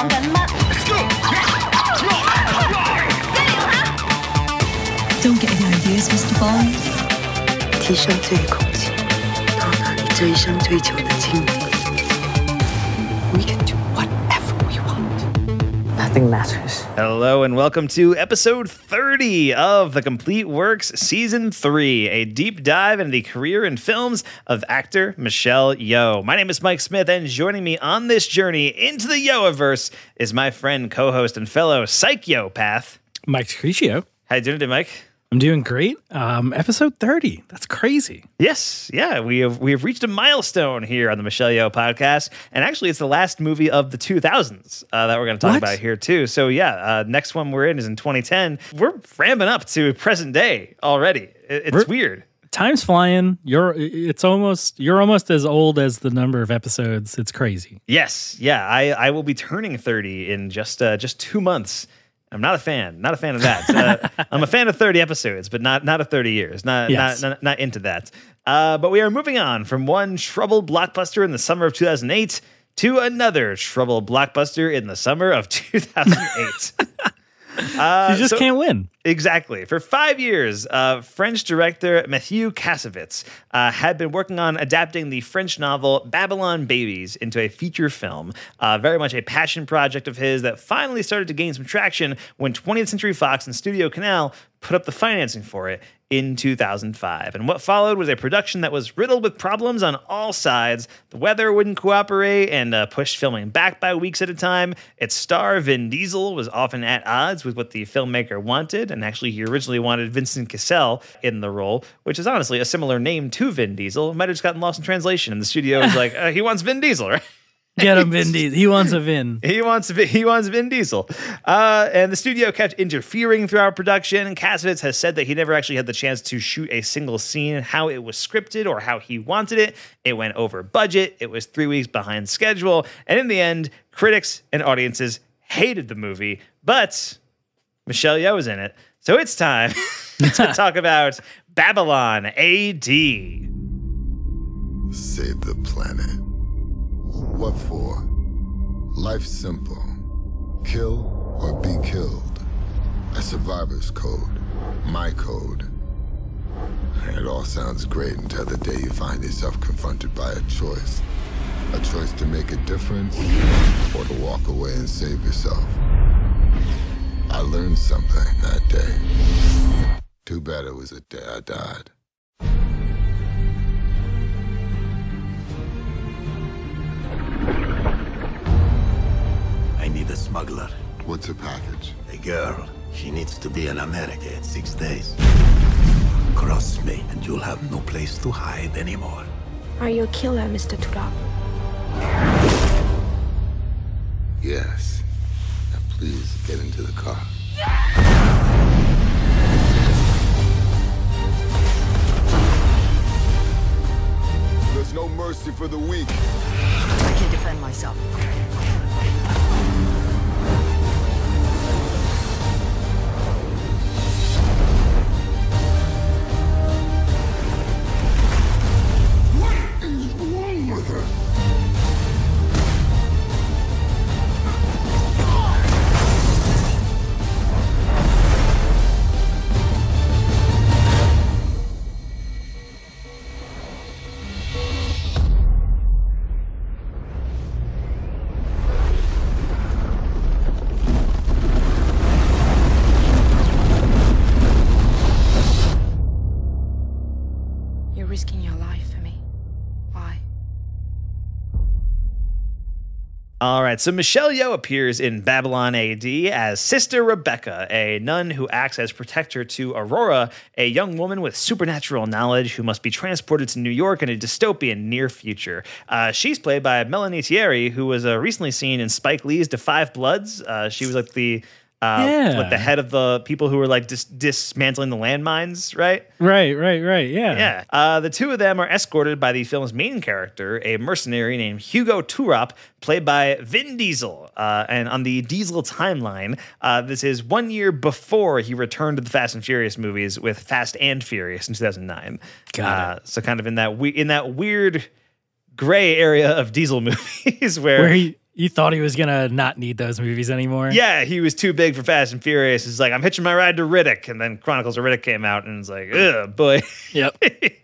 讲紧乜？一零下。 Don't get any ideas, Mr. Bond. 提升最空气，到达你这一生追求的境地。We can do whatever we want. Nothing matters. Hello and welcome to episode 30 of The Complete Works Season 3, a deep dive into the career and films of actor Michelle Yeoh. My name is Mike Smith, and joining me on this journey into the Yeohiverse is my friend, co-host, and fellow psychopath. Mike Screechio. How you doing today, Mike? I'm doing great. Um, episode 30. That's crazy. Yes, yeah, we have we have reached a milestone here on the Michelle Yeoh podcast, and actually, it's the last movie of the 2000s uh, that we're going to talk What? about here too. So yeah, uh, next one we're in is in 2010. We're ramping up to present day already. It- it's We're- weird. Time's flying. You're it's almost you're almost as old as the number of episodes. It's crazy. Yes, yeah, I I will be turning 30 in just uh, just two months. I'm not a fan, not a fan of that. Uh, I'm a fan of 30 episodes, but not not of 30 years. Not Yes. not, not not into that. Uh, but we are moving on from one troubled blockbuster in the summer of 2008 to another troubled blockbuster in the summer of 2008. Uh, You just so- can't win. Exactly. For five years, uh, French director Mathieu Kassovitz uh, had been working on adapting the French novel Babylon Babies into a feature film. Uh, very much a passion project of his that finally started to gain some traction when 20th Century Fox and Studio Canal put up the financing for it in 2005. And what followed was a production that was riddled with problems on all sides. The weather wouldn't cooperate and uh, pushed filming back by weeks at a time. Its star, Vin Diesel, was often at odds with what the filmmaker wanted. And actually, he originally wanted Vincent Cassel in the role, which is honestly a similar name to Vin Diesel. It Might have just gotten lost in translation. And the studio was like, uh, he wants Vin Diesel, right? Get him Vin Diesel. He wants a Vin. He wants Vin- he wants Vin Diesel, uh, and the studio kept interfering throughout production. And Kassovitz has said that he never actually had the chance to shoot a single scene, how it was scripted or how he wanted it. It went over budget. It was three weeks behind schedule, and in the end, critics and audiences hated the movie. But Michelle Yeoh was in it, so it's time to talk about Babylon A.D. Save the planet. What for? Life's simple. Kill or be killed. A survivor's code. My code. It all sounds great until the day you find yourself confronted by a choice. A choice to make a difference or to walk away and save yourself. I learned something that day. Too bad it was the day I died. Smuggler. What's a package? A girl. She needs to be in America in six days. Cross me, and you'll have no place to hide anymore. Are you a killer, Mr. Toorop? Yes. Now please get into the car. There's no mercy for the weak. I can defend myself. All right, so Michelle Yeoh appears in Babylon AD as Sister Rebecca, a nun who acts as protector to Aurora, a young woman with supernatural knowledge who must be transported to New York in a dystopian near future. Uh, she's played by Melanie Thierry, who was uh, recently seen in Spike Lee's *The Five Bloods*. Uh, she was like the uh, Yeah. like the head of the people who were like dis- dismantling the landmines, right? Right, right, right. Yeah. Yeah. Uh, the two of them are escorted by the film's main character, a mercenary named Hugo Toorop, played by Vin Diesel. Uh, and on the Diesel timeline, uh, this is one year before he returned to the Fast and Furious movies with Fast and Furious in 2009. Got uh, So kind of in that we- in that weird gray area of Diesel movies where, Where he You thought he was gonna not need those movies anymore. Yeah, he was too big for Fast and Furious. He's like, I'm hitching my ride to Riddick. And then Chronicles of Riddick came out and it's like, ugh, boy. Yep.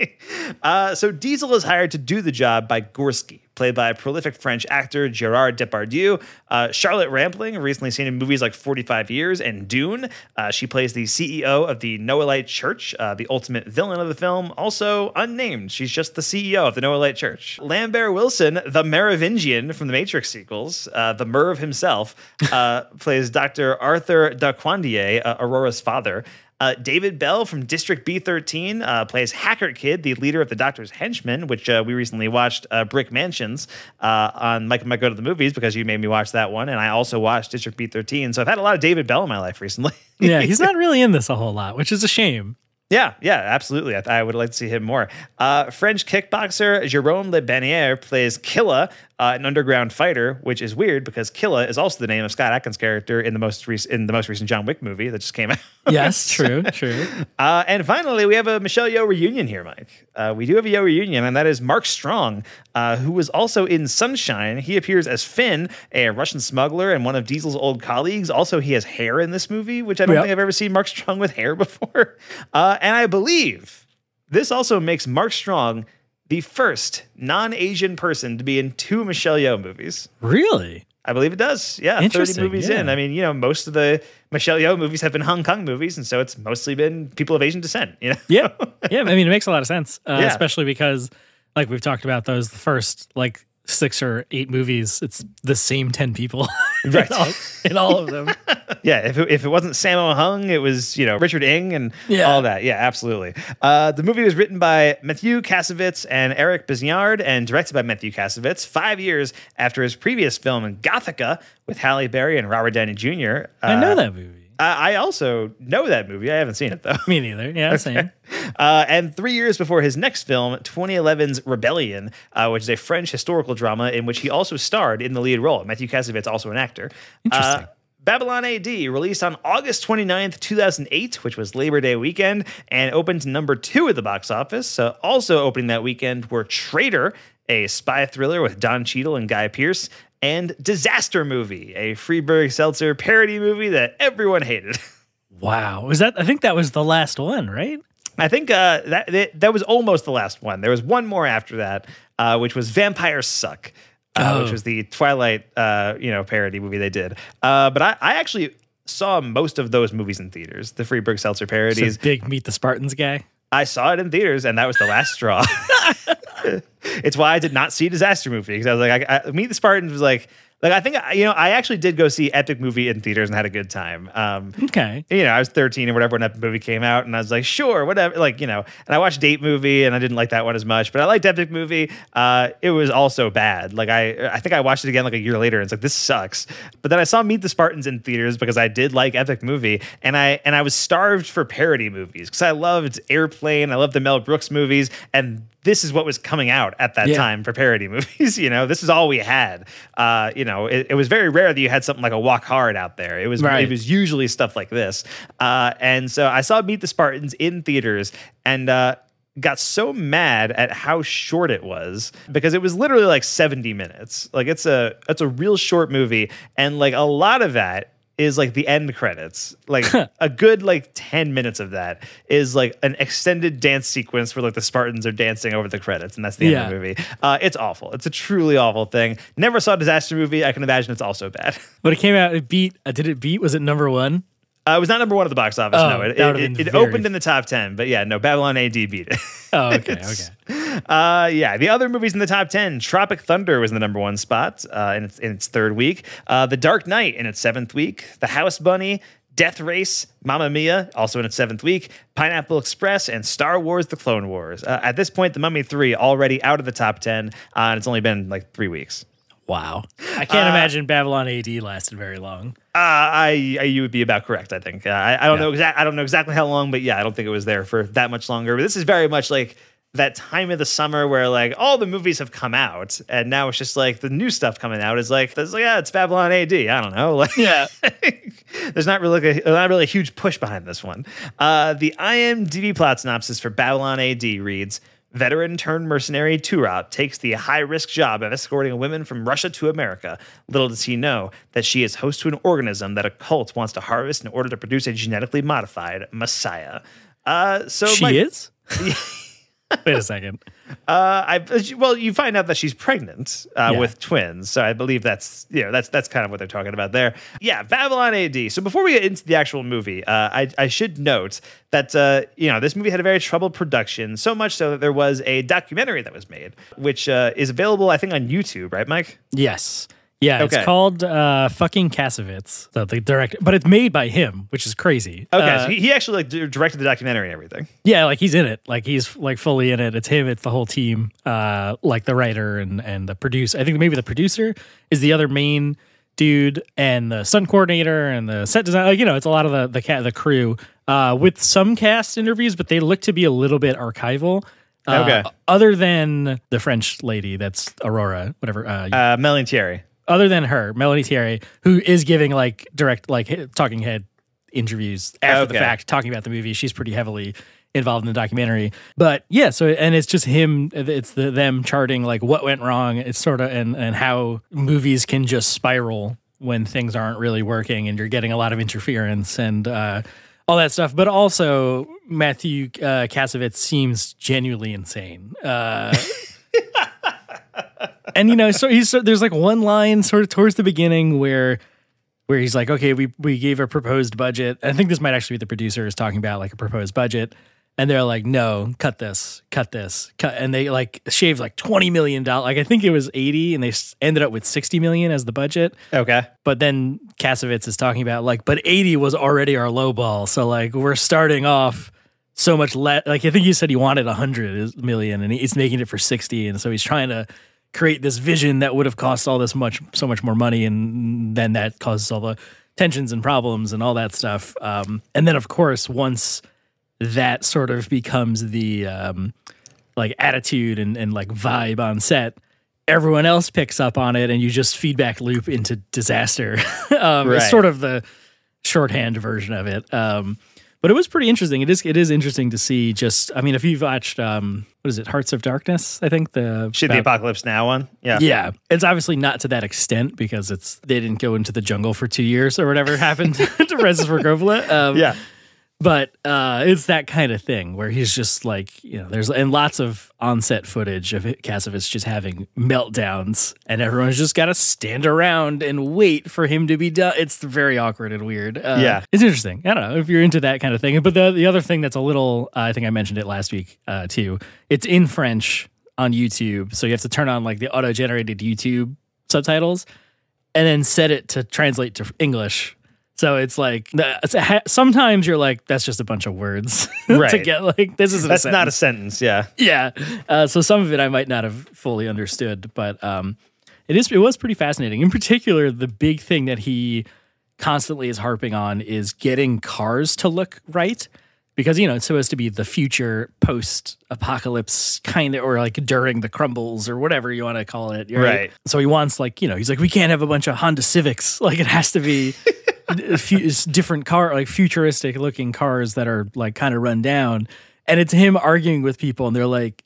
uh, so Diesel is hired to do the job by Gorski, played by prolific French actor Gerard Depardieu. Uh, Charlotte Rampling, recently seen in movies like 45 Years and Dune. Uh, she plays the CEO of the Noahide Church, uh, the ultimate villain of the film, also unnamed. She's just the CEO of the Noahide Church. Lambert Wilson, the Merovingian from the Matrix sequels, uh, the Merv himself, uh, plays Dr. Arthur Darquandier, uh, Aurora's father. Uh, David Belle from District B13 uh, plays Hacker Kid, the leader of the Doctor's Henchmen, which uh, we recently watched uh, Brick Mansions uh, on Mike Might Go to the Movies because you made me watch that one. And I also watched District B13. So I've had a lot of David Belle in my life recently. yeah, he's not really in this a whole lot, which is a shame. Yeah, yeah, absolutely. I, I would like to see him more. Uh, French kickboxer Jérôme Le Banner plays Killa, uh, an underground fighter, which is weird because Killa is also the name of Scott Adkins' character in the most rec- in the most recent John Wick movie that just came out. Yes, true, true. Uh, and finally, we have a Michelle Yeoh reunion here, Mike. Uh, we do have a Yeoh reunion, and that is Mark Strong, uh, who was also in Sunshine. He appears as Finn, a Russian smuggler and one of Diesel's old colleagues. Also, he has hair in this movie, which I don't Yep. think I've ever seen Mark Strong with hair before. Uh, and I believe this also makes Mark Strong the first non-Asian person to be in two Michelle Yeoh movies. Really? I believe it does. Yeah, 30 movies yeah. in. I mean, you know, most of the Michelle Yeoh movies have been Hong Kong movies, and so it's mostly been people of Asian descent, you know? Yeah, yeah. I mean, it makes a lot of sense, uh, Yeah. especially because, like we've talked about, those the first like six or eight movies, it's the same ten people, Right. in, all, in all of them. Yeah, if it, if it wasn't Sammo Hung, it was, you know, Richard Ng and Yeah. all that. Yeah, absolutely. Uh, the movie was written by Matthew Kassovitz and Eric Besnard and directed by Matthew Kassovitz five years after his previous film, in Gothika, with Halle Berry and Robert Downey Jr. I Uh, know that movie. I I also know that movie. I haven't seen it, though. Me neither. Yeah, same. Uh, and three years before his next film, 2011's Rebellion, uh, which is a French historical drama in which he also starred in the lead role. Matthew Kassovitz, also an actor. Interesting. Uh, Babylon AD, released on August 29th, 2008, which was Labor Day weekend, and opened number two at the box office. Uh, also opening that weekend were Traitor, a spy thriller with Don Cheadle and Guy Pearce, and Disaster Movie, a Friedberg Seltzer parody movie that everyone hated. Wow. Was that? I think that was the last one, right? I think uh, that, that that was almost the last one. There was one more after that, uh, which was Vampires Suck, uh, Oh. which was the Twilight, uh, you know, parody movie they did. Uh, but I, I actually saw most of those movies in theaters. The Friedberg Seltzer parodies. a big Meet the Spartans guy. I saw it in theaters, and that was the last straw. it's why I did not see Disaster Movie because I was like, I, I, Meet the Spartans was like, like I think you know, I actually did go see Epic Movie in theaters and had a good time. Um, Okay. you know, I was 13 or whatever when that movie came out, and I was like, sure, whatever. Like, you know, and I watched Date Movie, and I didn't like that one as much, but I liked Epic Movie. Uh, it was also bad. Like, I, I think I watched it again like a year later, and it's like this sucks. But then I saw Meet the Spartans in theaters because I did like Epic Movie, and I and I was starved for parody movies because I loved Airplane, I loved the Mel Brooks movies, and this is what was coming out at that Yeah. time for parody movies. You know, this is all we had. Uh, you know, it, it was very rare that you had something like a Walk Hard out there. It was Right. it was usually stuff like this. Uh, and so I saw Meet the Spartans in theaters and uh, got so mad at how short it was because it was literally like 70 minutes. Like it's a it's a real short movie and like a lot of that is like the end credits. Like a good like 10 minutes of that is like an extended dance sequence where like the Spartans are dancing over the credits and that's the end of the movie. Uh, it's awful. It's a truly awful thing. Never saw a disaster movie. I can imagine it's also bad. But it came out. It beat. Uh, did it beat? Was it number one? Uh, it was not number one at the box office. Oh, no, it, would've it, it opened in the top ten, but yeah, no, Babylon AD beat it. Oh, okay. Okay. Uh, yeah, the other movies in the top ten: Tropic Thunder was in the number one spot uh, in its in its third week. Uh, the Dark Knight in its seventh week. The House Bunny. Death Race, Mamma Mia, also in its seventh week, Pineapple Express, and Star Wars: The Clone Wars. Uh, at this point, The Mummy Three already out of the top ten, uh, and it's only been like three weeks. Wow. I can't imagine Babylon AD lasted very long. Uh, I, I you would be about correct. I think. Uh, I, I don't Yeah. know exact. I don't know exactly how long, but yeah, I don't think it was there for that much longer. But this is very much like that time of the summer where like all the movies have come out, and now it's just like the new stuff coming out is like, it's like yeah, it's Babylon AD. I don't know. Like, Yeah. there's not really like a, not really a huge push behind this one. Uh, the IMDb plot synopsis for Babylon AD reads. Veteran turned mercenary Toorop takes the high risk job of escorting women from Russia to America. Little does he know that she is host to an organism that a cult wants to harvest in order to produce a genetically modified Messiah. Uh, so she is. Wait a second. Uh, I well, you find out that she's pregnant uh, Yeah. with twins, so I believe that's you know that's that's kind of what they're talking about there. Yeah, Babylon AD. So before we get into the actual movie, uh, I I should note that uh, you know this movie had a very troubled production, so much so that there was a documentary that was made, which uh, is available I think on YouTube, right, Mike? Yes. Yeah, Okay. it's called uh, fucking Kassovitz. So the director, but it's made by him, which is crazy. Okay, Uh, so he, he actually like directed the documentary and everything. yeah, like he's in it. Like he's like fully in it. It's him. It's the whole team. Uh, like the writer and and the producer. I think maybe the producer is the other main dude, and the stunt coordinator and the set design. Like you know, it's a lot of the the cat the crew. Uh, with some cast interviews, but they look to be a little bit archival. Uh, Okay. Other than the French lady, that's Aurora, whatever. Uh, Uh, Melanie Thierry. Other than her, Melanie Thierry, who is giving like direct, like talking head interviews after the fact, talking about the movie. She's pretty heavily involved in the documentary. But yeah, so and it's just him. It's the them charting like what went wrong. It's sort of and and how movies can just spiral when things aren't really working and you're getting a lot of interference and. uh all that stuff, but also Matthew uh, Kassovitz seems genuinely insane. Uh, and you know, so he's so there's like one line sort of towards the beginning where where he's like, okay, we we gave a proposed budget. I think this might actually be the producer is talking about like a proposed budget, and they're like, no, cut this, cut this, cut, and they like shaved like twenty million dollars. Like I think it was eighty, and they ended up with sixty million as the budget. Okay. But then Kassovitz is talking about like, but 80 was already our low ball. So like we're starting off so much less. Like I think you said he wanted 100 million and he's making it for 60. And so he's trying to create this vision that would have cost all this much, so much more money. And then that causes all the tensions and problems and all that stuff. Um, and then of course, once that sort of becomes the, um, like attitude and, and like vibe on set, everyone else picks up on it and you just feedback loop into disaster. um, Right. It's sort of the shorthand version of it. Um, but it was pretty interesting. It is it is interesting to see just I mean if you've watched um what is it Hearts of Darkness I think the Shit, the Apocalypse Now one. Yeah. yeah, it's obviously not to that extent because it's they didn't go into the jungle for two years or whatever happened to Ford Coppola. Um, Yeah. But uh, it's that kind of thing where he's just like you know there's and lots of on-set footage of it- Kassovitz just having meltdowns and everyone's just got to stand around and wait for him to be done it's very awkward and weird uh, Yeah. it's interesting i don't know if you're into that kind of thing but the, the other thing that's a little uh, i think i mentioned it last week uh, too it's in french on youtube so you have to turn on like the auto-generated youtube subtitles and then set it to translate to English. So it's like it's ha- sometimes you're like that's just a bunch of words right. to get like this isn't That's a not a sentence. Yeah. yeah. Uh, so some of it I might not have fully understood, but um, it is it was pretty fascinating. In particular, the big thing that he constantly is harping on is getting cars to look right because you know it's supposed to be the future post apocalypse kind of or like during the crumbles or whatever you want to call it Right. so he wants like you know he's like we can't have a bunch of honda civics like it has to be different car like futuristic looking cars that are like kind of run down and it's him arguing with people and they're like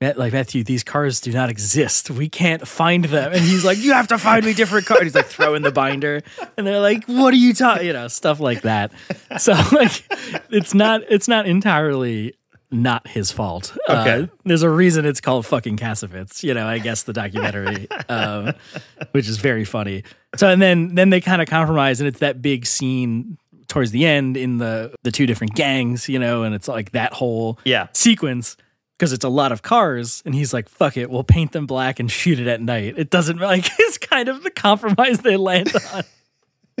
"Matt- like Matthew, these cars do not exist. We can't find them. And he's like, You have to find me different cars. He's like throwing the binder. And they're like, What are you talking? You know, stuff like that. So like it's not it's not entirely not his fault. Okay. Uh, there's a reason it's called fucking Kassovitz, you know, I guess the documentary. um, which is very funny. So and then then they kind of compromise and it's that big scene towards the end in the the two different gangs, you know, and it's like that whole Yeah. sequence because it's a lot of cars and he's like fuck it we'll paint them black and shoot it at night it doesn't like it's kind of the compromise they land on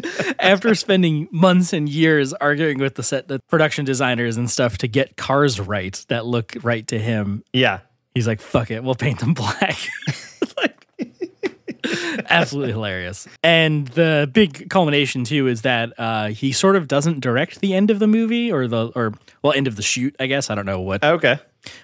after spending months and years arguing with the set the production designers and stuff to get cars right that look right to him Yeah. he's like fuck it we'll paint them black Like, absolutely hilarious and the big culmination too is that uh, he sort of doesn't direct the end of the movie or the or well end of the shoot i guess i don't know what Okay.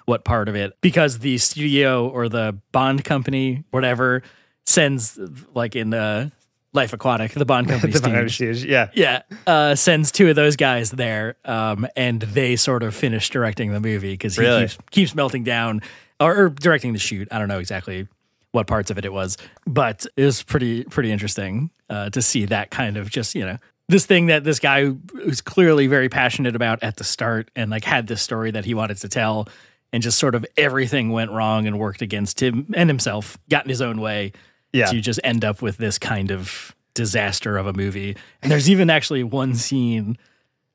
what part of it because the studio or the bond company whatever sends like in the Life Aquatic, the Bond company. The Bond. Stooge, yeah. Yeah, uh, sends two of those guys there, um, and they sort of finish directing the movie because he Really? keeps, keeps melting down, or, or directing the shoot. I don't know exactly what parts of it it was, but it was pretty pretty interesting uh, to see that kind of just you know this thing that this guy who- who's clearly very passionate about at the start and like had this story that he wanted to tell, and just sort of everything went wrong and worked against him and himself, got in his own way Yeah. to just end up with this kind of disaster of a movie. And there's even actually one scene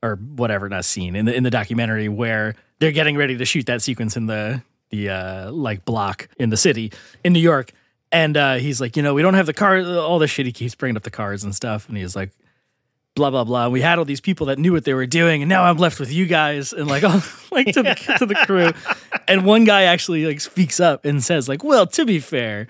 or whatever, not scene in the in the documentary where they're getting ready to shoot that sequence in the the uh like block in the city in New York. And uh he's like, you know, we don't have the car all this shit he keeps bringing up the cars and stuff. And he's like, blah blah blah. We had all these people that knew what they were doing, and now I'm left with you guys and like oh, like to the to the crew. And one guy actually like speaks up and says like, well, to be fair,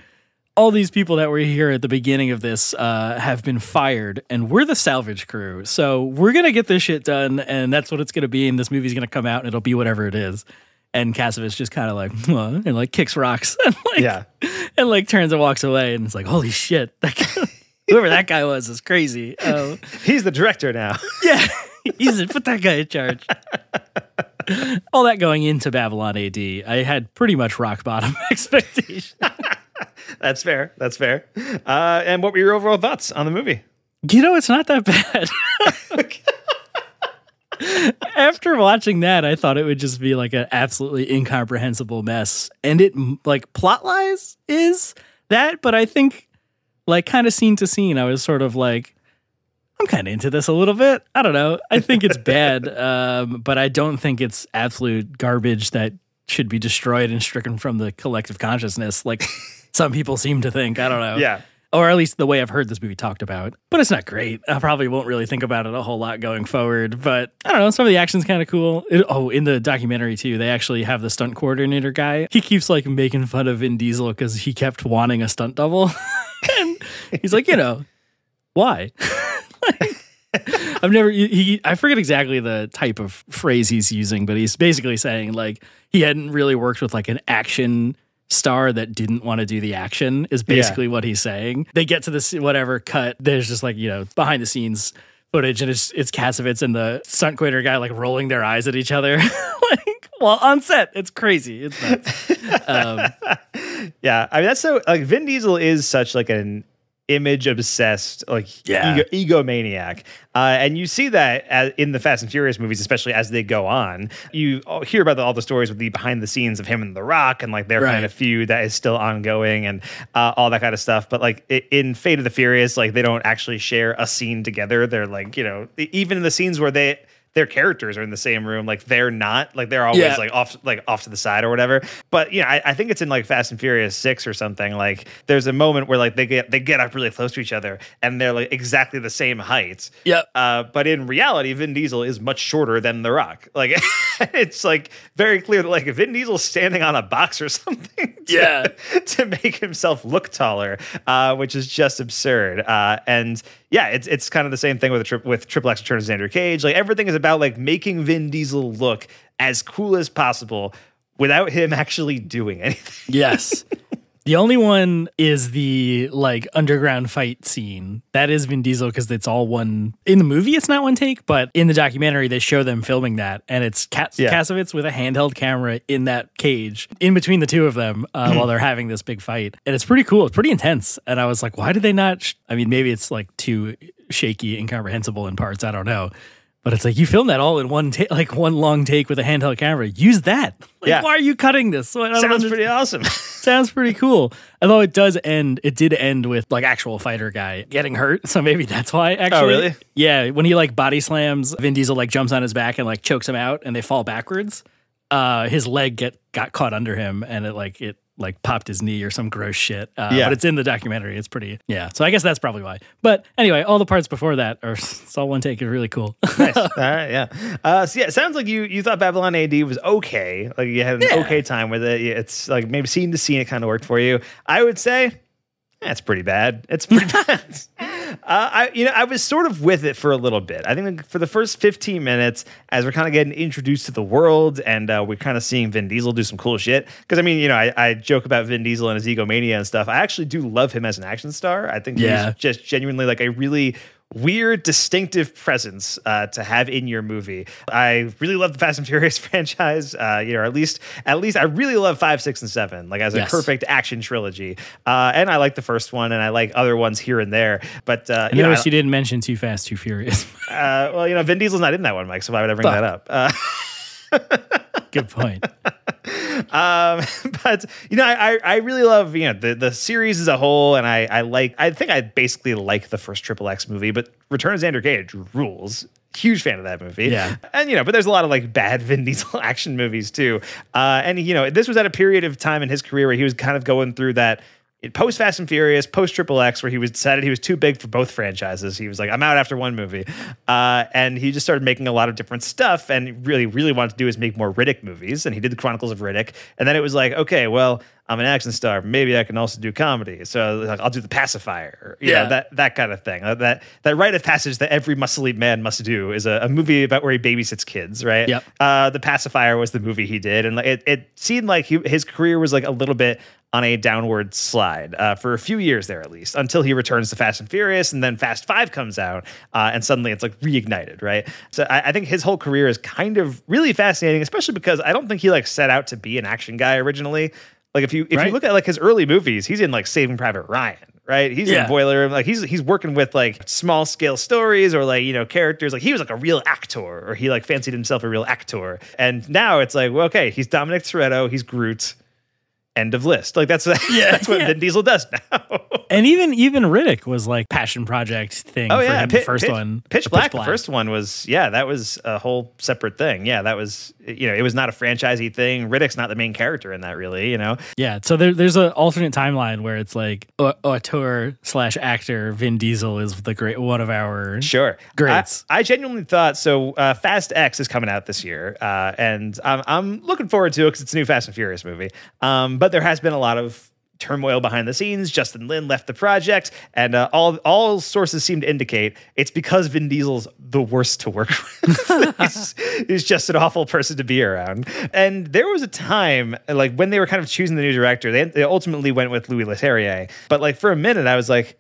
all these people that were here at the beginning of this uh, have been fired, and we're the salvage crew. So we're gonna get this shit done, and that's what it's gonna be. And this movie's gonna come out, and it'll be whatever it is. And Kassovitz just kind of like, huh, and like kicks rocks, and like, Yeah. and like turns and walks away, and it's like, holy shit, that guy, whoever that guy was is crazy. Um, He's the director now. yeah, he's put that guy in charge. All that going into Babylon AD, I had pretty much rock bottom expectations. That's fair. That's fair. Uh, and what were your overall thoughts on the movie? You know, it's not that bad. After watching that, I thought it would just be like an absolutely incomprehensible mess. And it, like, plot wise is that, but I think, like, kind of scene to scene, I was sort of like, I'm kind of into this a little bit. I don't know. I think it's bad, um, but I don't think it's absolute garbage that should be destroyed and stricken from the collective consciousness, like some people seem to think. I don't know Yeah. or at least the way I've heard this movie talked about. But it's not great. I probably won't really think about it a whole lot going forward. But I don't know. Some of the action's kind of cool. It- oh, in the documentary too, they actually have the stunt coordinator guy. He keeps like making fun of Vin Diesel because he kept wanting a stunt double, and he's like, you know, why? I've never he, he I forget exactly the type of phrase he's using, but he's basically saying like he hadn't really worked with like an action star that didn't want to do the action is basically what he's saying. They get to this whatever cut, there's just like, you know, behind the scenes footage and it's it's Kassovitz and the stunt coordinator guy like rolling their eyes at each other. like while on set. It's crazy. It's nuts. um, Yeah, I mean that's so like Vin Diesel is such like an image obsessed like Yeah. ego, egomaniac, uh, and you see that as, in the Fast and Furious movies, especially as they go on. You hear about the, all the stories with the behind the scenes of him and The Rock, and like their Right. kind of feud that is still ongoing, and uh, all that kind of stuff. But like in Fate of the Furious, like they don't actually share a scene together. They're like you know even in the scenes where they. Their characters are in the same room, like they're not, like they're always Yeah. like off, like off to the side or whatever. But yeah, I, I think it's in like Fast and Furious Six or something. Like there's a moment where like they get they get up really close to each other and they're like exactly the same height. Yeah. Uh, but in reality, Vin Diesel is much shorter than The Rock. Like it's like very clear that like if Vin Diesel's standing on a box or something, to, Yeah. to make himself look taller, uh, which is just absurd. Uh, and yeah, it's it's kind of the same thing with a tri- with Triple X Return of Xander Cage. Like everything is about like making Vin Diesel look as cool as possible without him actually doing anything. Yes. The only one is the like underground fight scene. That is Vin Diesel because it's all one in the movie. It's not one take, but in the documentary they show them filming that, and it's Cas- Yeah. With a handheld camera in that cage in between the two of them uh, while they're having this big fight, and it's pretty cool. It's pretty intense, and I was like, why did they not? Sh-? I mean, maybe it's like too shaky, incomprehensible in parts. I don't know. But it's like you filmed that all in one ta- like one long take with a handheld camera. Use that. Like, Yeah. Why are you cutting this? I don't Sounds understand. pretty awesome. Sounds pretty cool. Although it does end, it did end with like actual fighter guy getting hurt. So maybe that's why. Actually, really? Yeah, when he like body slams, Vin Diesel like jumps on his back and like chokes him out, and they fall backwards. Uh, his leg get got caught under him, and it like it like popped his knee or some gross shit. Uh, Yeah. but it's in the documentary. It's pretty. Yeah. So I guess that's probably why. But anyway, all the parts before that are it's all one take. Are really cool. nice. All right, yeah. Uh, so yeah, it sounds like you you thought Babylon AD was okay. Like you had an Yeah. okay time with it. It's like maybe scene to scene, it kind of worked for you. I would say that's pretty bad. It's pretty bad. I, you know, I was sort of with it for a little bit. I think for the first 15 minutes, as we're kind of getting introduced to the world and uh, we're kind of seeing Vin Diesel do some cool shit. Because I mean, you know, I, I joke about Vin Diesel and his egomania and stuff. I actually do love him as an action star. I think Yeah. he's just genuinely like a really weird, distinctive presence uh, to have in your movie. I really love the Fast and Furious franchise. Uh, you know, at least, at least, I really love five, six, and seven, like as a perfect action trilogy. Uh, and I like the first one, and I like other ones here and there. But uh, I you know, you didn't mention Too Fast, Too Furious. uh, well, you know, Vin Diesel's not in that one, Mike. So why would I bring Fuck. that up? Uh, Good point. Um, but you know, I, I really love you know the the series as a whole, and I I like I think I basically like the first Triple X movie, but Return of Xander Cage rules. Huge fan of that movie. Yeah. and you know, but there's a lot of like bad Vin Diesel action movies too. Uh, and you know, this was at a period of time in his career where he was kind of going through that. Post Fast and Furious, post Triple X, where he was decided he was too big for both franchises. He was like, I'm out after one movie. Uh, and he just started making a lot of different stuff and really, really wanted to do is make more Riddick movies. And he did the Chronicles of Riddick. And then it was like, okay, well, I'm an action star. Maybe I can also do comedy. So like, I'll do the pacifier. You Yeah. know, that that kind of thing. That that rite of passage that every muscly man must do is a, a movie about where he babysits kids, right? Yep. Uh, the pacifier was the movie he did, and like, it, it seemed like he, his career was like a little bit on a downward slide uh, for a few years there at least until he returns to Fast and Furious and then Fast Five comes out uh, and suddenly it's like reignited right? So I, I think his whole career is kind of really fascinating especially because I don't think he like set out to be an action guy originally. Like if you if you look at like his early movies he's in like Saving Private Ryan right? He's Yeah. in Boiler Room like he's he's working with like small scale stories or like you know characters. Like he was like a real actor or he like fancied himself a real actor. And now it's like well okay he's Dominic Toretto he's Groot end of list. Like that's Yeah, that's what yeah. Vin Diesel does now. And even even Riddick was like passion project thing oh for yeah, him. The first Pitch, one, Pitch the Black, The first one was yeah, that was a whole separate thing. Yeah, that was you know it was not a franchisey thing. Riddick's not the main character in that really. You know, Yeah, so there, there's an alternate timeline where it's like au- auteur slash actor Vin Diesel is the great one of our Sure. Greats. I, I genuinely thought so. Uh, Fast X is coming out this year, uh, and I'm, I'm looking forward to it because it's a new Fast and Furious movie. Um, but there has been a lot of turmoil behind the scenes. Justin Lin left the project, and uh, all all sources seem to indicate it's because Vin Diesel's the worst to work with. he's, he's just an awful person to be around. And there was a time, like when they were kind of choosing the new director, they, they ultimately went with Louis Leterrier. But like for a minute, I was like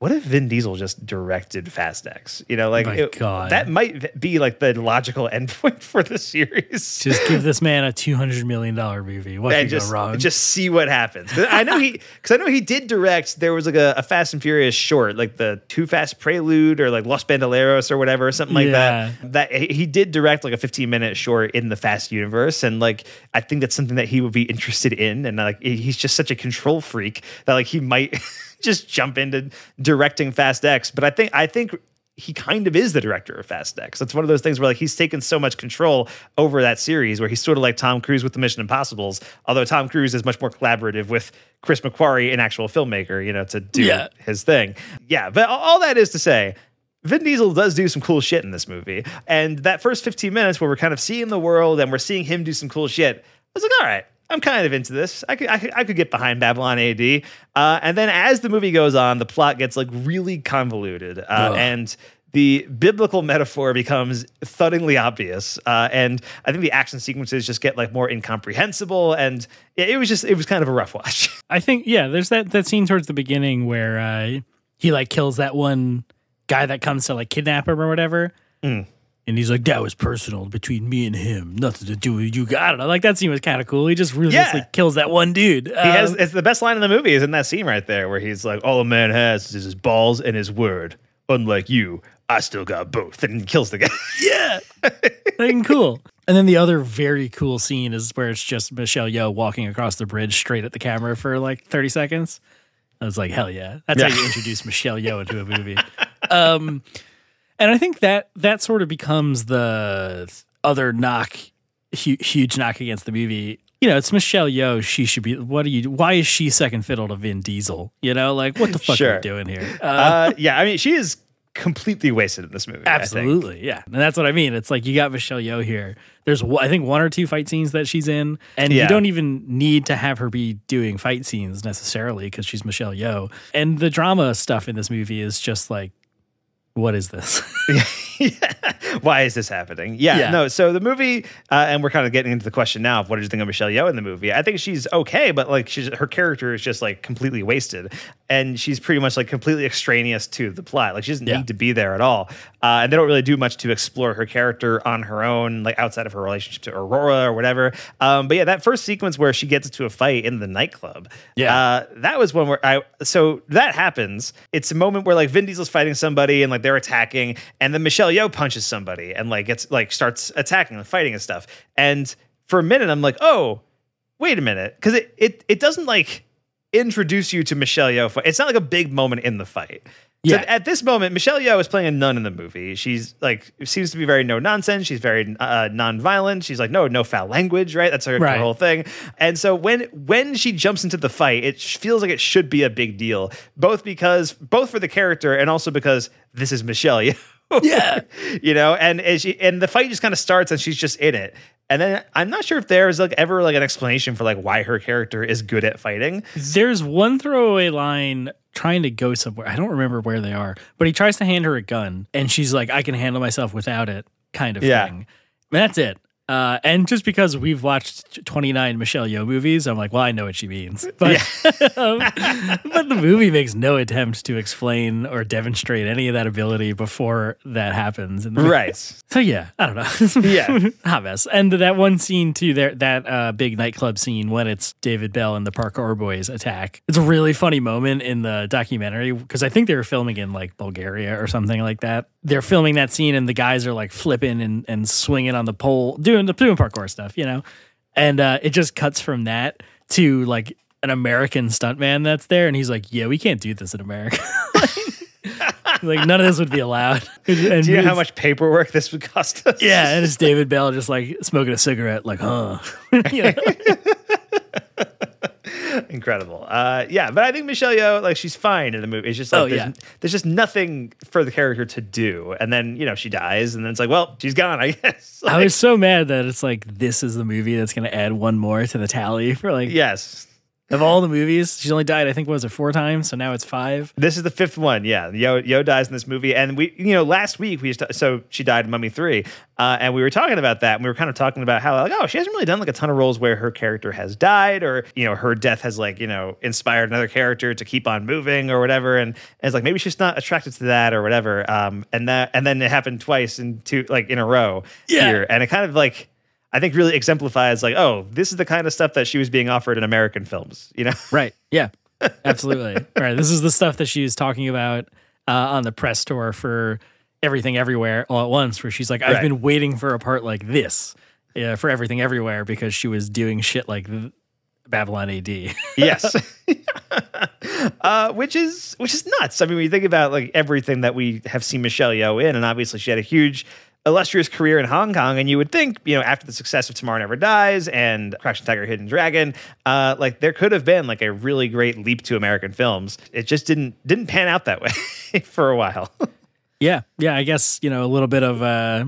what if Vin Diesel just directed Fast X? You know, like it- that might be like the logical endpoint for the series. Just give this man a two hundred million dollar movie. What and could just go wrong? just see what happens. I know he because I know he did direct. There was like a, a Fast and Furious short, like the Too Fast Prelude or like Los Bandoleros or whatever, or something like Yeah. that. That he he did direct like a 15 minute short in the Fast universe, and like I think that's something that he would be interested in. And like he's just such a control freak that like he might just jump into directing Fast X. But I think I think he kind of is the director of Fast X. It's one of those things where like he's taken so much control over that series where he's sort of like Tom Cruise with the Mission Impossibles, although Tom Cruise is much more collaborative with Chris McQuarrie, an actual filmmaker, you know, to do Yeah. his thing. Yeah, but all- all that is to say, Vin Diesel does do some cool shit in this movie. And that first 15 minutes where we're kind of seeing the world and we're seeing him do some cool shit, I was like, all right, I'm kind of into this. I could, I could, I could get behind Babylon AD. Uh, and then as the movie goes on, the plot gets like really convoluted. Uh, and the biblical metaphor becomes thuddingly obvious. Uh, and I think the action sequences just get like more incomprehensible. And it, it was just, it was kind of a rough watch. I think yeah, there's that that scene towards the beginning where uh, he like kills that one guy that comes to like kidnap him or whatever. Mm. And he's like, that was personal between me and him. Nothing to do with you. I don't know. Like that scene was kind of cool. He just ruthlessly Yeah. kills that one dude. He has Um, it's the best line in the movie is in that scene right there where he's like, All a man has is his balls and his word. Unlike you, I still got both. And he kills the guy. yeah, fucking cool. And then the other very cool scene is where it's just Michelle Yeoh walking across the bridge straight at the camera for like 30 seconds. I was like, hell yeah. That's Yeah. how you introduce Michelle Yeoh into a movie. Um, and I think that that sort of becomes the other knock, hu- huge knock against the movie. You know, it's Michelle Yeoh. She should be. What are you? Why is she second fiddle to Vin Diesel? You know, like what the fuck are you doing here? Uh, uh, yeah, I mean, she is completely wasted in this movie. Absolutely, yeah, and that's what I mean. It's like you got Michelle Yeoh here. There's I think one or two fight scenes that she's in, and Yeah. you don't even need to have her be doing fight scenes necessarily because she's Michelle Yeoh. And the drama stuff in this movie is just like, what is this? Why is this happening? Yeah, Yeah. no. So the movie, uh, and we're kind of getting into the question now of what did you think of Michelle Yeoh in the movie? I think she's okay, but like she's her character is just like completely wasted, and she's pretty much like completely extraneous to the plot. Like she doesn't Yeah. need to be there at all, uh, and they don't really do much to explore her character on her own, like outside of her relationship to Aurora or whatever. Um, but yeah, that first sequence where she gets into a fight in the nightclub, Yeah. uh, that was one where I so that happens. It's a moment where like Vin Diesel's fighting somebody and like they're attacking, and then Michelle Yeoh punches somebody and like gets like starts attacking and fighting and stuff. And for a minute, I'm like, oh, wait a minute, because it it it doesn't like introduce you to Michelle Yeoh. fi- It's not like a big moment in the fight. So Yeah. at this moment, Michelle Yeoh is playing a nun in the movie. She's like seems to be very no nonsense. She's very uh, non-violent. She's like no no foul language. Right, that's her, her whole thing. And so when when she jumps into the fight, it feels like it should be a big deal, both because both for the character and also because this is Michelle Yeoh. Yeah. you know, and as she, and the fight just kind of starts and she's just in it. And then I'm not sure if there's like ever like an explanation for like why her character is good at fighting. There's one throwaway line trying to go somewhere. I don't remember where they are, but he tries to hand her a gun, and she's like, "I can handle myself without it," kind of Yeah. thing. And that's it. Uh, and just because we've watched 29 Michelle Yeoh movies, I'm like, well, I know what she means. But, um, but the movie makes no attempt to explain or demonstrate any of that ability before that happens. in the movie. Right. So yeah, I don't know. Yeah. hot mess. And that one scene too, there that uh, big nightclub scene when it's David Belle and the Parkour Boys attack. It's a really funny moment in the documentary because I think they were filming in like Bulgaria or something like that. They're filming that scene and the guys are like flipping and, and swinging on the pole, doing the doing parkour stuff, you know. And uh, it just cuts from that to like an American stuntman that's there, and he's like, "Yeah, we can't do this in America." like none of this would be allowed. And Do you know how much paperwork this would cost us? yeah, and it's David Belle just like smoking a cigarette, like, huh? Incredible. Uh, yeah, but I think Michelle Yeoh, like, she's fine in the movie. It's just like Oh, there's, yeah. there's just nothing for the character to do, and then you know she dies, and then it's like, well, she's gone, I guess. I was so mad that it's like this is the movie that's going to add one more to the tally for like yes, of all the movies. She's only died, I think, was it four times? So now it's five. This is the fifth one. Yeah, Yo Yo dies in this movie, and we, you know, last week we just so she died in Mummy Three, uh, and we were talking about that, and we were kind of talking about how like, oh, she hasn't really done like a ton of roles where her character has died, or you know, her death has like you know inspired another character to keep on moving or whatever, and, and it's like maybe she's not attracted to that or whatever, um, and that and then it happened twice in two like in a row Yeah. here, and it kind of like. I think really exemplifies like, oh, this is the kind of stuff that she was being offered in American films, you know? Right. Yeah. Absolutely. right. This is the stuff that she was talking about uh, on the press tour for Everything Everywhere all at once, where she's like, I've Right. been waiting for a part like this uh, for Everything Everywhere because she was doing shit like th- Babylon AD. yes uh, which is which is nuts i mean when you think about like everything that we have seen michelle yeoh in and obviously she had a huge illustrious career in hong kong and you would think you know after the success of tomorrow never dies and crouching tiger hidden dragon uh, like there could have been like a really great leap to american films it just didn't didn't pan out that way for a while Yeah, yeah. I guess you know a little bit of uh,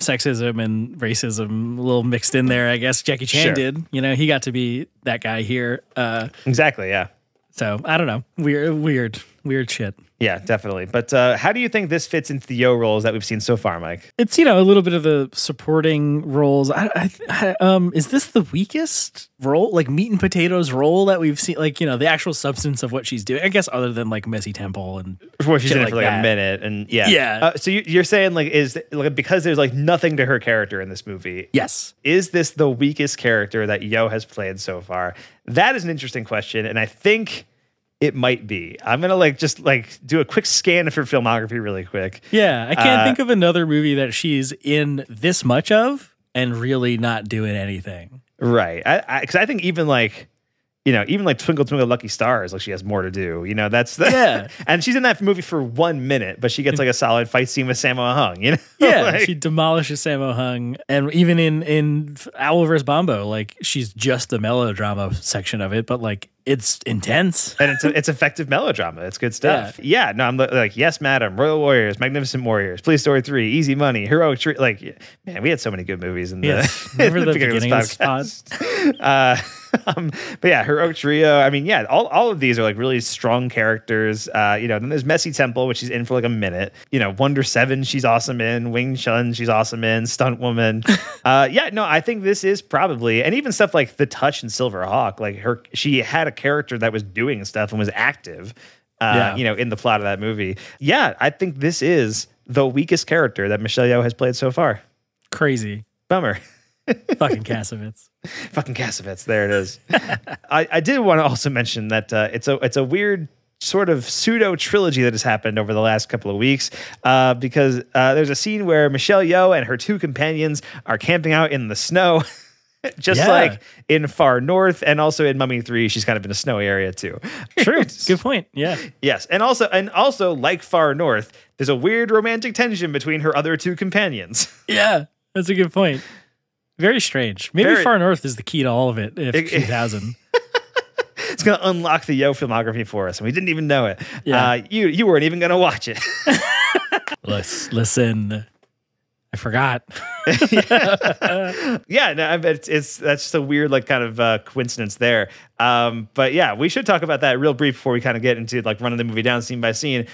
sexism and racism, a little mixed in there. I guess Jackie Chan Sure. did. You know, he got to be that guy here. Uh, exactly yeah so I don't know. Weird, weird, weird shit. Yeah definitely but uh, how do you think this fits into the Yeoh roles that we've seen so far mike It's you know a little bit of the supporting roles. I, I, I, um, is this the weakest role, like meat and potatoes role that we've seen? Like you know the actual substance of what she's doing. I guess other than like Messy Temple and Well, she's in it like for like that. a minute, and yeah, Yeah. Uh, so you, you're saying like is like because there's like nothing to her character in this movie. Yes. Is this the weakest character that Yeoh has played so far? That is an interesting question, and I think it might be. I'm gonna like just like do a quick scan of her filmography really quick. Yeah, I can't Uh, think of another movie that she's in this much of and really not doing anything. Right. I because I, think even like you know, even like Twinkle Twinkle Lucky Stars, like she has more to do. You know, that's the, Yeah. and she's in that movie for one minute, but she gets like a solid fight scene with Sammo Hung. You know, Yeah, Like- she demolishes Sammo Hung, and even in in Owl vs. Bombo, like she's just the melodrama section of it, but like it's intense. and it's it's effective melodrama. It's good stuff. Yeah, yeah no, I'm like yes, madam, Royal Warriors, Magnificent Warriors, Police Story Three, Easy Money, Heroic Trio. Like, man, we had so many good movies in the, Yes, remember the beginning beginning of this pod? podcast. Uh, um, but yeah, Heroic Trio. I mean, yeah, all, all of these are like really strong characters. Uh, you know, then there's Messy Temple, which she's in for like a minute. You know, Wonder Seven, she's awesome in. Wing Chun, she's awesome in. Stunt Woman. uh, yeah, no, I think this is probably, and even stuff like The Touch and Silver Hawk. Like her, she had a character that was doing stuff and was active. Uh, Yeah. you know, in the plot of that movie. Yeah, I think this is the weakest character that Michelle Yeoh has played so far. Crazy, Bummer. fucking Kassovitz. Fucking Kassovitz. There it is. I, I did want to also mention that uh, it's a it's a weird sort of pseudo trilogy that has happened over the last couple of weeks uh, because uh, there's a scene where Michelle Yeoh and her two companions are camping out in the snow. Just Yeah. like in Far North, and also in Mummy Three, she's kind of in a snowy area too. True, good point. Yeah, Yes, and also and also like Far North, there's a weird romantic tension between her other two companions. yeah, that's a good point. Very strange. Maybe Very- Far North is the key to all of it. If It- 2000. it's gonna unlock the Yeoh filmography for us, and we didn't even know it. Yeah. Uh, you you weren't even gonna watch it. Let's listen. I forgot. yeah, no, I it's, it's that's just a weird like kind of uh, coincidence there. Um, but yeah, we should talk about that real brief before we kind of get into like running the movie down scene by scene.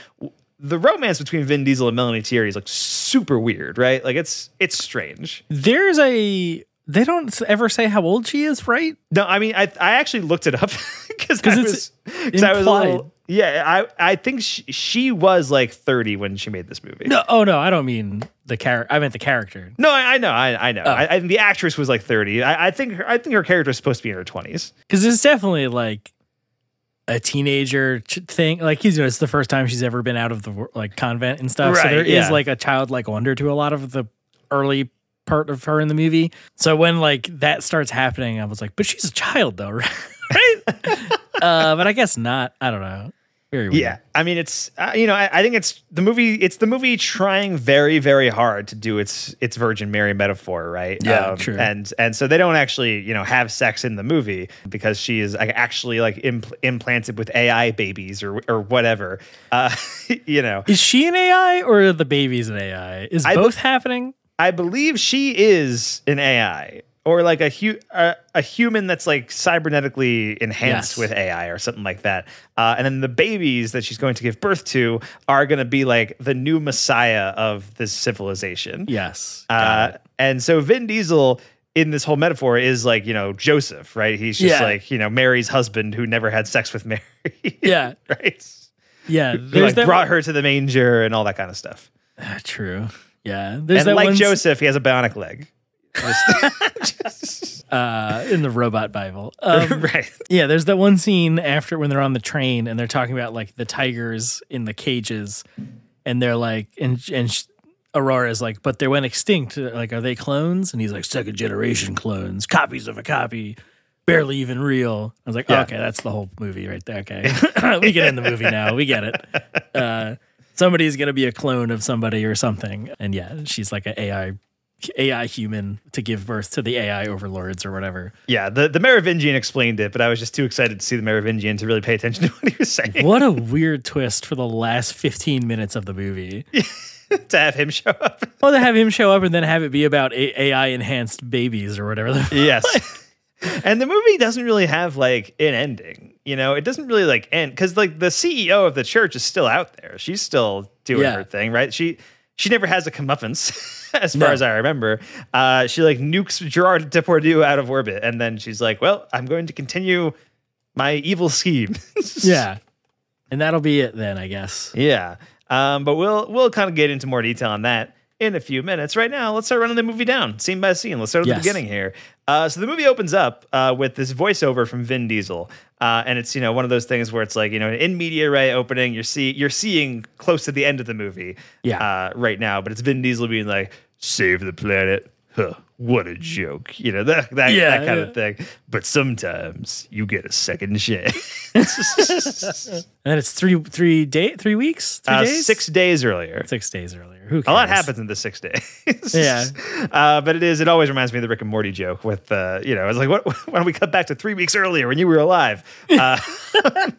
The romance between Vin Diesel and Melanie Thierry is like super weird, right? Like it's it's strange. There's a. They don't ever say how old she is, right? No, I mean, I I actually looked it up because I it's was because I was a little, yeah. I I think she, she was like thirty when she made this movie. No, oh no, I don't mean the character. I meant the character. no, I, I know, I I know. Oh. I, I, the actress was like thirty. I, I think her, I think her character is supposed to be in her twenties. because it's definitely like a teenager thing. Like you know, it's the first time she's ever been out of the like convent and stuff. so Right, there is yeah. like a childlike wonder to a lot of the early part of her in the movie. So when like that starts happening, I was like, but she's a child though, right? right? uh, but I guess not. I don't know. Very weird. Yeah, I mean, it's uh, you know, I, I think it's the movie. It's the movie trying very, very hard to do its its Virgin Mary metaphor, right? Um, Yeah, true. And and so they don't actually you know have sex in the movie because she is like, actually like impl- implanted with AI babies or or whatever. Uh, you know, Is she an AI or are the babies an AI? Is I both happening? I believe she is an AI or like a hu- a, a human that's like cybernetically enhanced Yes. with AI or something like that. Uh, and then the babies that she's going to give birth to are going to be like the new messiah of this civilization. Yes. Uh, and so Vin Diesel in this whole metaphor is like, you know, Joseph, right? He's just Yeah. like, you know, Mary's husband who never had sex with Mary. Yeah. right? Yeah. Who like that brought one- her to the manger and all that kind of stuff. Ah, True. Yeah. There's and like Joseph, he has a bionic leg. Just- uh, in the robot Bible. Um, right. Yeah, there's that one scene after when they're on the train and they're talking about like the tigers in the cages, and they're like, and and sh- Aurora's like, but they went extinct. Like, are they clones? And he's like, second generation clones, copies of a copy, barely even real. I was like, Yeah. okay, that's the whole movie right there. Okay, we can end the movie now. We get it. Uh, somebody's gonna be a clone of somebody or something, and yeah, she's like an AI. AI human to give birth to the AI overlords or whatever. Yeah, the, the Merovingian explained it, but I was just too excited to see the Merovingian to really pay attention to what he was saying. What a weird twist for the last 15 minutes of the movie. to have him show up. Well, to have him show up and then have it be about A- AI enhanced babies or whatever. Yes. and the movie doesn't really have like an ending. You know, it doesn't really like end because like the CEO of the church is still out there. She's still doing Yeah. her thing, right? She she never has a comeuppance, as No. far as I remember. Uh, she like nukes Gerard Depardieu out of orbit, and then she's like, "Well, I'm going to continue my evil scheme." yeah. And that'll be it then, I guess. Yeah. Um, but we'll we'll kind of get into more detail on that in a few minutes. Right now, let's start running the movie down scene by scene. Let's start at Yes. the beginning here. Uh, so the movie opens up uh, with this voiceover from Vin Diesel, uh, and it's you know one of those things where it's like you know in media ray opening. You're see you're seeing close to the end of the movie, Yeah. uh, right now. But it's Vin Diesel being like, "Save the planet." huh, what a joke. You know, that, that, Yeah, that kind yeah. of thing. But sometimes you get a second chance. And then it's three three day three weeks three Uh, days six days earlier. six days earlier. Who cares? A lot happens in the six days. Yeah. Uh, but it is, it always reminds me of the Rick and Morty joke with, uh, you know, it's like, what, why don't we cut back to three weeks earlier when you were alive? Uh,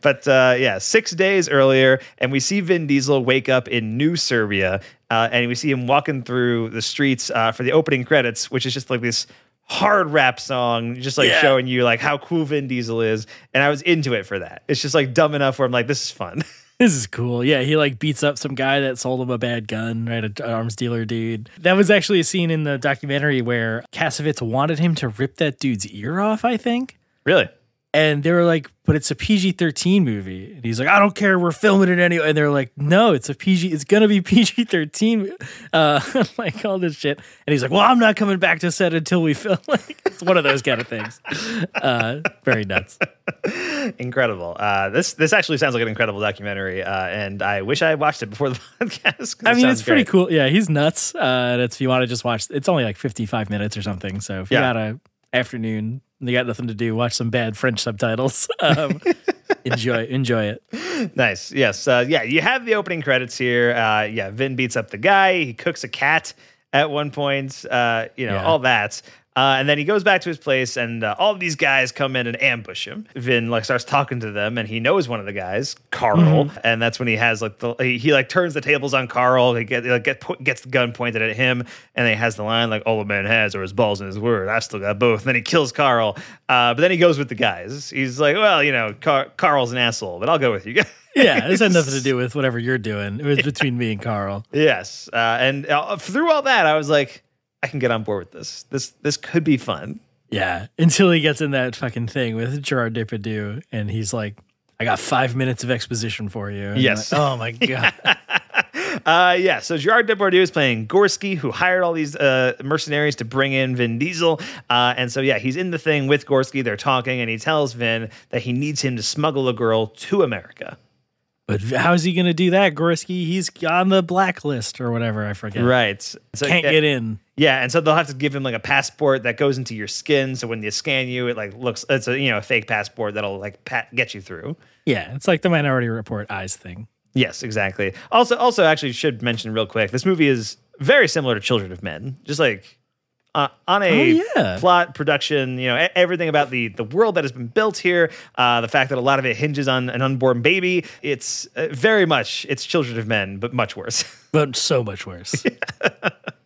but uh, yeah, six days earlier, and we see Vin Diesel wake up in New Serbia, uh, and we see him walking through the streets uh, for the opening credits, which is just like this hard rap song, just like Yeah. showing you like how cool Vin Diesel is. And I was into it for that. It's just like dumb enough where I'm like, this is fun. This is cool. Yeah, he like beats up some guy that sold him a bad gun, right? An arms dealer dude. That was actually a scene in the documentary where Kassovitz wanted him to rip that dude's ear off, I think. really? And they were like, but it's a PG 13 movie. And he's like, I don't care. We're filming it anyway. And they're like, no, it's a PG, it's going to be PG 13. Uh, like all this shit. And he's like, well, I'm not coming back to set until we film. Like, it's one of those kind of things. Uh, very nuts. incredible. Uh, this this actually sounds like an incredible documentary, uh, and I wish I had watched it before the podcast. I mean, it's pretty great. cool. Yeah, he's nuts. Uh, that's if you want to just watch. It's only like fifty-five minutes or something. So if you Yeah. got a afternoon, you got nothing to do, watch some bad French subtitles. Um, enjoy, enjoy it. Nice. Yes. Uh, yeah. You have the opening credits here. Uh, yeah. Vin beats up the guy. He cooks a cat at one point. Uh, you know Yeah. all that. Uh, and then he goes back to his place, and uh, all of these guys come in and ambush him. Vin like starts talking to them, and he knows one of the guys, Carl, Mm-hmm. and that's when he has like the he, he like turns the tables on Carl. He get, like, get gets the gun pointed at him, and he has the line like, "All a man has are his balls and his word. I still got both." And then he kills Carl, uh, but then he goes with the guys. He's like, "Well, you know, Car- Carl's an asshole, but I'll go with you guys." Yeah, this had nothing to do with whatever you're doing. It was between me and Carl. Yes, uh, and uh, through all that, I was like, I can get on board with this. This this could be fun. Yeah, until he gets in that fucking thing with Gerard Depardieu, and he's like, "I got five minutes of exposition for you." And Yes. like, oh my god. Uh, yeah, so Gerard Depardieu is playing Gorski, who hired all these uh, mercenaries to bring in Vin Diesel. Uh, and so, yeah, he's in the thing with Gorski. They're talking, and he tells Vin that he needs him to smuggle a girl to America. But how's he gonna do that, Gorski? He's on the blacklist or whatever. I forget. Right. So, Can't yeah, get in. Yeah, and so they'll have to give him like a passport that goes into your skin. So when they scan you, it like looks it's a you know a fake passport that'll like pat, get you through. Yeah, it's like the Minority Report eyes thing. Yes, exactly. Also, also, actually, should mention real quick. This movie is very similar to Children of Men. Just like uh, on a Oh, yeah. plot, production, you know, everything about the the world that has been built here. Uh, the fact that a lot of it hinges on an unborn baby. It's uh, very much it's Children of Men, but much worse. But so much worse.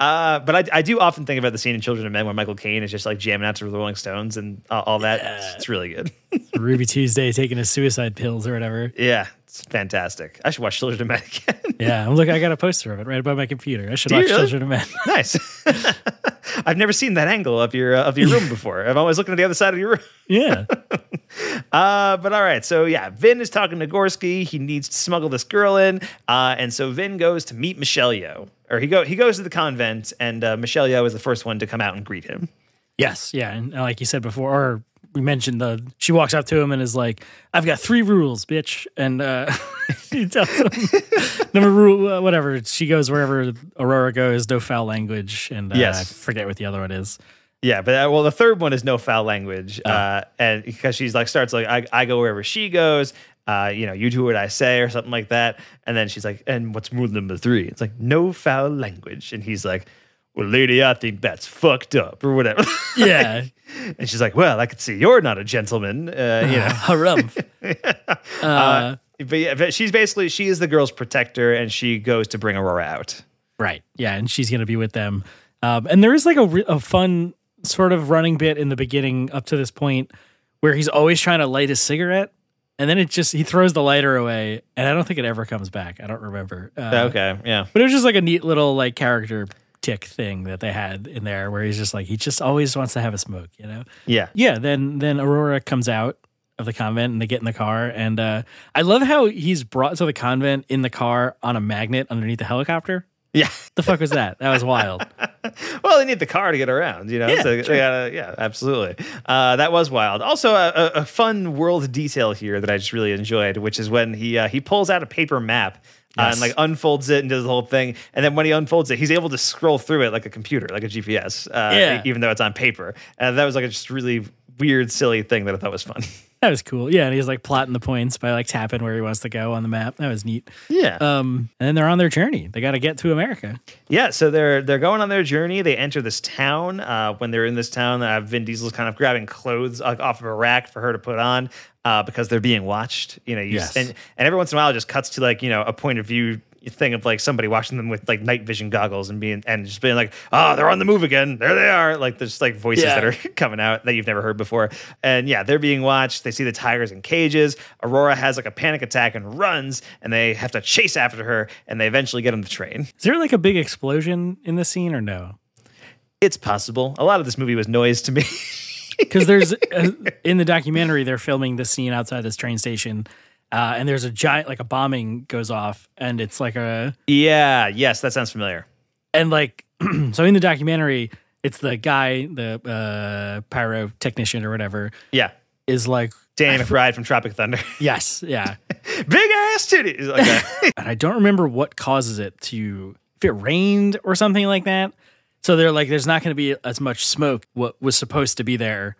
Uh, but I, I do often think about the scene in Children of Men where Michael Caine is just like jamming out to the Rolling Stones and uh, all that. It's, it's really good. Ruby Tuesday taking his suicide pills or whatever. yeah, it's fantastic. I should watch Children of Men again. Yeah, I'm look. I got a poster of it right above my computer. I should Do watch really? Children of Men. nice. I've never seen that angle of your uh, of your room before. I'm always looking at the other side of your room. yeah, Uh, but all right, so yeah, Vin is talking to Gorski. He needs to smuggle this girl in, uh, and so Vin goes to meet Michelle Yeoh, or he go he goes to the convent, and uh, Michelle Yeoh is the first one to come out and greet him. yes, yeah, and like you said before, or we mentioned the she walks up to him and is like, "I've got three rules, bitch," and uh, she tells him number rule uh, whatever. She goes wherever Aurora goes, no foul language, and uh, Yes. I forget what the other one is. Yeah, but uh, well, the third one is no foul language, uh, and because she's like starts like I, I go wherever she goes. Uh, you know, you do what I say, or something like that. And then she's like, and what's rule number three? It's like no foul language, and he's like, well, lady, I think that's fucked up, or whatever. Yeah, and she's like, well, I could see you're not a gentleman, uh, you know. harumph. Uh, but yeah, but she's basically she is the girl's protector, and she goes to bring Aurora out. Right. Yeah, and she's gonna be with them. Um, and there is like a, a fun sort of running bit in the beginning up to this point where he's always trying to light a cigarette, and then it just he throws the lighter away, and I don't think it ever comes back. I don't remember. Uh, okay, yeah, but it was just like a neat little like character tick thing that they had in there where he's just like he just always wants to have a smoke, you know. yeah, Yeah, then then Aurora comes out of the convent and they get in the car and uh I love how he's brought to the convent in the car on a magnet underneath the helicopter. Yeah. The fuck was that? That was wild. Well, they need the car to get around, you know. Yeah, so sure. gotta, yeah, absolutely. Uh, that was wild. Also, a, a, fun world detail here that I just really enjoyed, which is when he uh, he pulls out a paper map uh, and like unfolds it and does the whole thing. And then when he unfolds it, he's able to scroll through it like a computer, like a GPS, uh, Yeah. even though it's on paper. And that was like a just really weird, silly thing that I thought was fun. That was cool. Yeah, and he's like plotting the points by like tapping where he wants to go on the map. That was neat. yeah. Um, and then they're on their journey. They got to get to America. Yeah, so they're they're going on their journey. They enter this town. Uh, when they're in this town, uh, Vin Diesel's kind of grabbing clothes like, off of a rack for her to put on uh, because they're being watched. You know, you, Yes. and and every once in a while, it just cuts to like you know a point of view thing of like somebody watching them with like night vision goggles and being and just being like, oh, they're on the move again. There they are. Like there's like voices Yeah. that are coming out that you've never heard before. And yeah, they're being watched. They see the tigers in cages. Aurora has like a panic attack and runs, and they have to chase after her. And they eventually get on the train. Is there like a big explosion in the scene or no? It's possible. A lot of this movie was noise to me. Because there's uh in the documentary they're filming the scene outside this train station, uh, and there's a giant like a bombing goes off, and it's like a yeah, yes, that sounds familiar. and like so in the documentary it's the guy the uh, pyro technician or whatever Yeah. is like Danny McBride from Tropic Thunder. yes yeah Big ass titties. Like that. and I don't remember what causes it to if it rained or something like that. So they're like, there's not going to be as much smoke. What was supposed to be there,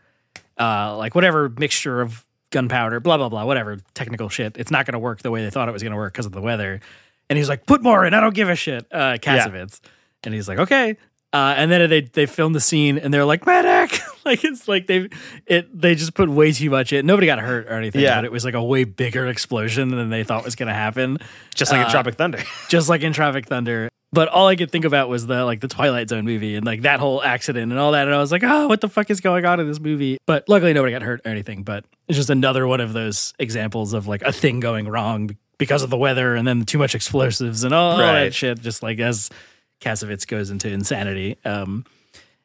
uh, like whatever mixture of gunpowder, blah blah blah, whatever technical shit. It's not going to work the way they thought it was going to work because of the weather. And he's like, put more in. I don't give a shit. Uh, Kassovitz. And he's like, okay. Uh, and then they they filmed the scene and they're like medic, like it's like they it they just put way too much in. Nobody got hurt or anything, Yeah. but it was like a way bigger explosion than they thought was going to happen Just like in Uh, Tropic Thunder. just like in Traffic Thunder. But all I could think about was the like the Twilight Zone movie and like that whole accident and all that. And I was like, oh, what the fuck is going on in this movie? But luckily nobody got hurt or anything. But it's just another one of those examples of like a thing going wrong because of the weather and then too much explosives and all, all Right. that shit. Just like as Kassovitz goes into insanity. Um,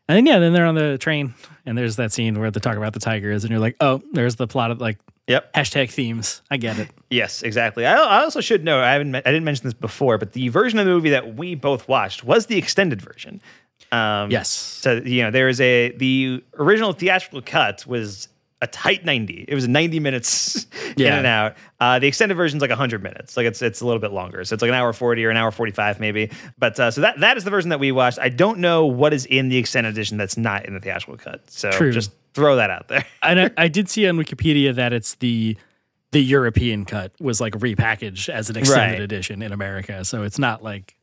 and then yeah, then they're on the train and there's that scene where they talk about the tigers and you're like, oh, there's the plot of like Yep. hashtag themes. I get it. Yes, exactly. I, I also should know. I haven't. I didn't mention this before, but the version of the movie that we both watched was the extended version. Um, Yes. So you know, there is a the original theatrical cut was a tight ninety. It was ninety minutes in and out. Uh, the extended version is like hundred minutes. Like it's it's a little bit longer. So it's like an hour forty or an hour forty five maybe. But uh, so that that is the version that we watched. I don't know what is in the extended edition that's not in the theatrical cut. So True. just throw that out there. and I, I did see on Wikipedia that it's the the European cut was like repackaged as an extended Right. edition in America, so it's not like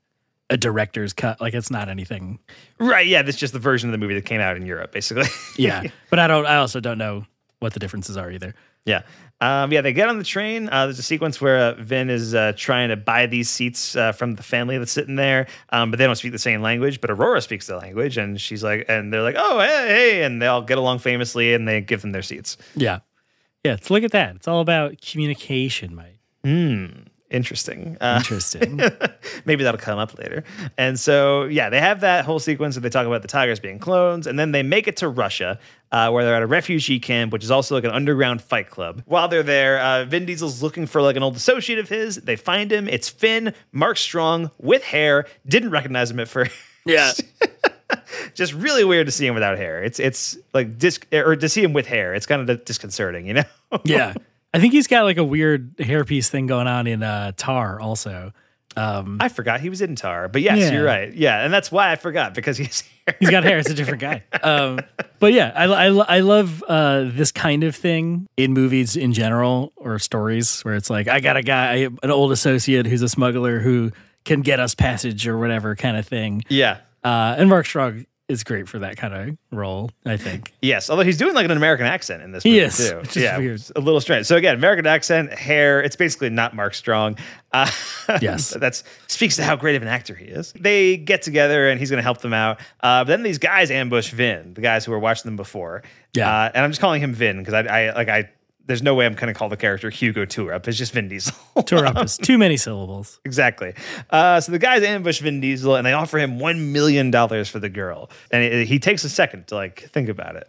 a director's cut. Like it's not anything. right? Yeah, that's just the version of the movie that came out in Europe, basically. Yeah, but I don't. I also don't know what the differences are either. Yeah. Um, yeah, they get on the train. Uh, there's a sequence where uh, Vin is uh, trying to buy these seats uh, from the family that's sitting there, um, but they don't speak the same language. But Aurora speaks the language, and she's like, and they're like, oh, hey, hey, and they all get along famously, and they give them their seats. Yeah, yeah. Let's look at that. It's all about communication, Mike. Interesting. Uh, Interesting. maybe that'll come up later. And so, yeah, they have that whole sequence where they talk about the tigers being clones, and then they make it to Russia, uh, where they're at a refugee camp, which is also like an underground fight club. While they're there, uh, Vin Diesel's looking for like an old associate of his. They find him. It's Finn, Mark Strong, with hair. Didn't recognize him at first. yeah, Just really weird to see him without hair. It's it's like dis or to see him with hair. It's kind of disconcerting, you know. yeah. I think he's got like a weird hairpiece thing going on in uh, Tar also. Um, I forgot he was in Tar, but yes, Yeah. you're right. Yeah, and that's why I forgot because he's. He's got hair. It's a different guy. Um, but yeah, I, I, I love uh, this kind of thing in movies in general or stories where it's like, I got a guy, an old associate who's a smuggler who can get us passage or whatever kind of thing. Yeah. Uh, and Mark Strong is great for that kind of role, I think. Yes, although he's doing like an American accent in this movie too. which is yeah, weird. a little strange. So again, American accent, hair. It's basically not Mark Strong. Uh, Yes. that speaks to how great of an actor he is. They get together and he's going to help them out. Uh, but then these guys ambush Vin, the guys who were watching them before. Yeah. uh, and I'm just calling him Vin because I, I like I. There's no way I'm going to call the character Hugo Toorop. It's just Vin Diesel. Tour up is too many syllables. Exactly. Uh, so the guys ambush Vin Diesel and they offer him one million dollars for the girl, and it- he takes a second to like think about it,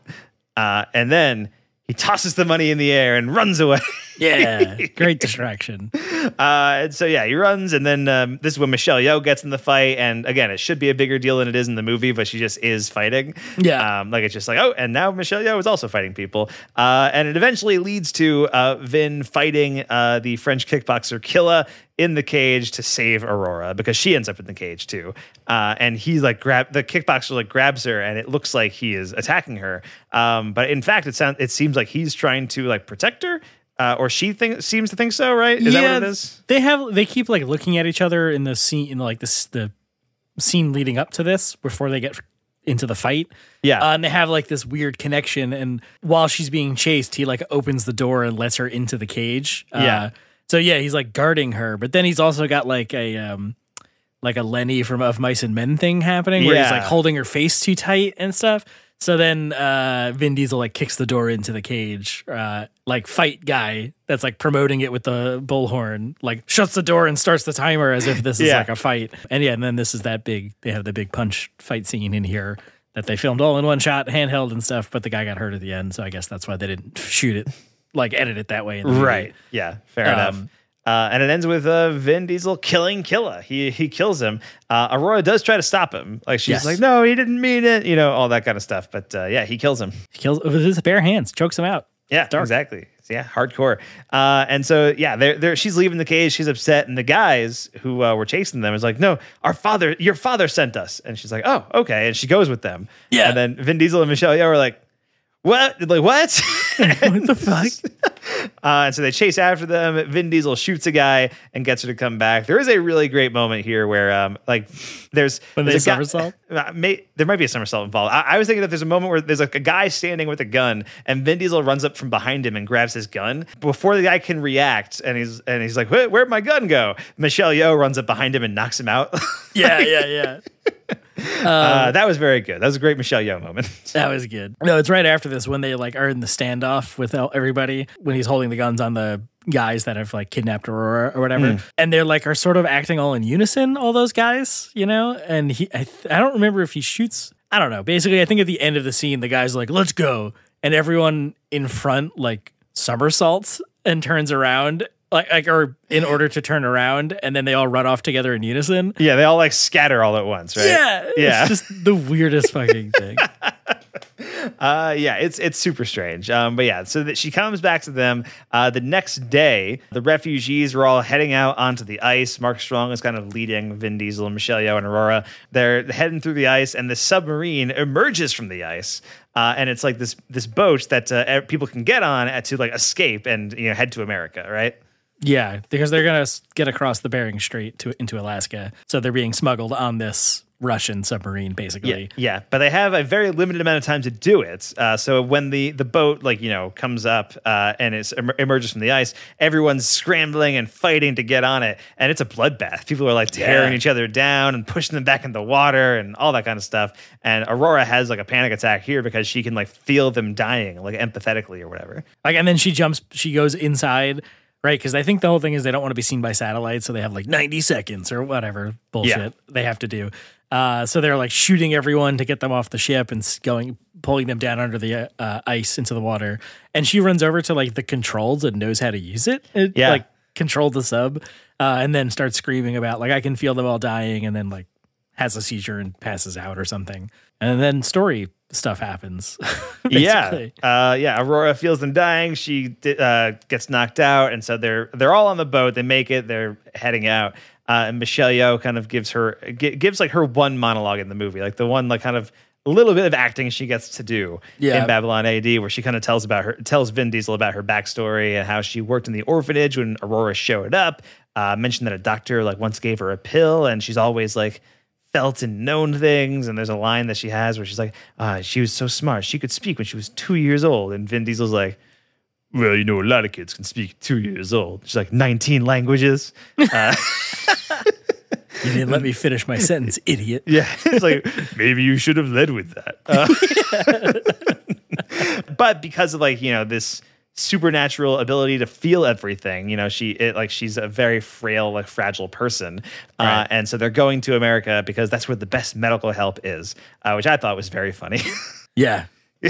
uh, and then he tosses the money in the air and runs away. Yeah, great distraction. Uh, and so yeah, he runs, and then um, this is when Michelle Yeoh gets in the fight. And again, it should be a bigger deal than it is in the movie, but she just is fighting. Yeah. um, like it's just like oh, and now Michelle Yeoh is also fighting people. Uh, and it eventually leads to uh, Vin fighting uh, the French kickboxer Killa in the cage to save Aurora because she ends up in the cage too. Uh, and he's like grab the kickboxer like grabs her, and it looks like he is attacking her. Um, but in fact, it sounds it seems like he's trying to like protect her. Uh, or she think, seems to think so, right? Is that what it is? They have they keep like looking at each other in the scene in like this the scene leading up to this before they get into the fight. Yeah. Uh, and they have like this weird connection and while she's being chased, he like opens the door and lets her into the cage. Uh, Yeah. So yeah, he's like guarding her, but then he's also got like a um like a Lenny from Of Mice and Men thing happening where he's like holding her face too tight and stuff. So then uh Vin Diesel like kicks the door into the cage, uh like fight guy that's like promoting it with the bullhorn, like shuts the door and starts the timer as if this is Yeah. like a fight. And yeah, and then this is that big they have the big punch fight scene in here that they filmed all in one shot, handheld and stuff, but the guy got hurt at the end, so I guess that's why they didn't shoot it like edit it that way in the movie. Right. Yeah. Fair Um, enough. Uh, and it ends with uh, Vin Diesel killing Killa. He he kills him. Uh, Aurora does try to stop him. Like she's Yes. like, no, he didn't mean it. You know, all that kind of stuff. But uh, yeah, he kills him. He kills with his bare hands, chokes him out. Yeah, Dark. exactly. Yeah, hardcore. Uh, and so yeah, they're, they're, she's leaving the cage. She's upset, and the guys who uh, were chasing them is like, "No, our father, your father sent us." And she's like, "Oh, okay." And she goes with them. Yeah. And then Vin Diesel and Michelle Yeoh are like, "What? Like what?" what the fuck? Uh, and so they chase after them. Vin Diesel shoots a guy and gets her to come back. There is a really great moment here where, um, like, there's When there's they a guy- Uh, may, there might be a somersault involved. I, I was thinking that there's a moment where there's like a guy standing with a gun, and Vin Diesel runs up from behind him and grabs his gun before the guy can react. And he's and he's like, "Where, where'd my gun go?" Michelle Yeoh runs up behind him and knocks him out. Yeah, yeah, yeah. Uh, that was very good. That was a great Michelle Yeoh moment. That was good. No, it's right after this when they like are in the standoff with everybody when he's holding the guns on the guys that have like kidnapped Aurora or whatever, and they're like are sort of acting all in unison. All those guys, you know, and he I, th- I don't remember if he shoots. I don't know. Basically, I think at the end of the scene, the guy's like, "Let's go," and everyone in front like somersaults and turns around. Like, like, or in order to turn around, and then they all run off together in unison. yeah, they all like scatter all at once, right? Yeah, yeah. It's just the weirdest fucking thing. Uh, yeah, it's it's super strange. Um, but yeah, so that she comes back to them uh, the next day. The refugees are all heading out onto the ice. Mark Strong is kind of leading Vin Diesel and Michelle Yeoh and Aurora. They're heading through the ice, and the submarine emerges from the ice. Uh, and it's like this this boat that uh, people can get on to like escape and you know head to America, right? Yeah, because they're gonna get across the Bering Strait to into Alaska, so they're being smuggled on this Russian submarine, basically. Yeah, but they have a very limited amount of time to do it. Uh, so when the the boat like you know comes up uh, and it em- emerges from the ice, everyone's scrambling and fighting to get on it, and it's a bloodbath. People are like tearing Yeah. each other down and pushing them back in the water and all that kind of stuff. And Aurora has like a panic attack here because she can like feel them dying like empathetically or whatever. Like, and then she jumps, she goes inside, right? Because I think the whole thing is they don't want to be seen by satellite, so they have like ninety seconds or whatever bullshit Yeah. they have to do. Uh, so they're like shooting everyone to get them off the ship and going, pulling them down under the uh, ice into the water. And she runs over to like the controls and knows how to use it. It, Yeah. like control the sub, uh, and then starts screaming about like I can feel them all dying, and then like has a seizure and passes out or something. And then story stuff happens. yeah, uh, yeah. Aurora feels them dying. She uh, gets knocked out, and so they're they're all on the boat. They make it. They're heading out, uh, and Michelle Yeoh kind of gives her gi- gives like her one monologue in the movie, like the one like kind of a little bit of acting she gets to do Yeah. in Babylon AD, where she kind of tells about her tells Vin Diesel about her backstory and how she worked in the orphanage when Aurora showed up. Uh, mentioned that a doctor like once gave her a pill, and she's always like felt and known things. And there's a line that she has where she's like, uh, she was so smart. She could speak when she was two years old. And Vin Diesel's like, well, you know, a lot of kids can speak two years old. She's like 19 languages. Uh, You didn't let me finish my sentence, idiot. yeah. It's like, maybe you should have led with that. Uh, but because of like, you know, this supernatural ability to feel everything, you know, she, it, like, she's a very frail, like, fragile person. Uh, and so they're going to America because that's where the best medical help is, uh, which I thought was very funny. Yeah.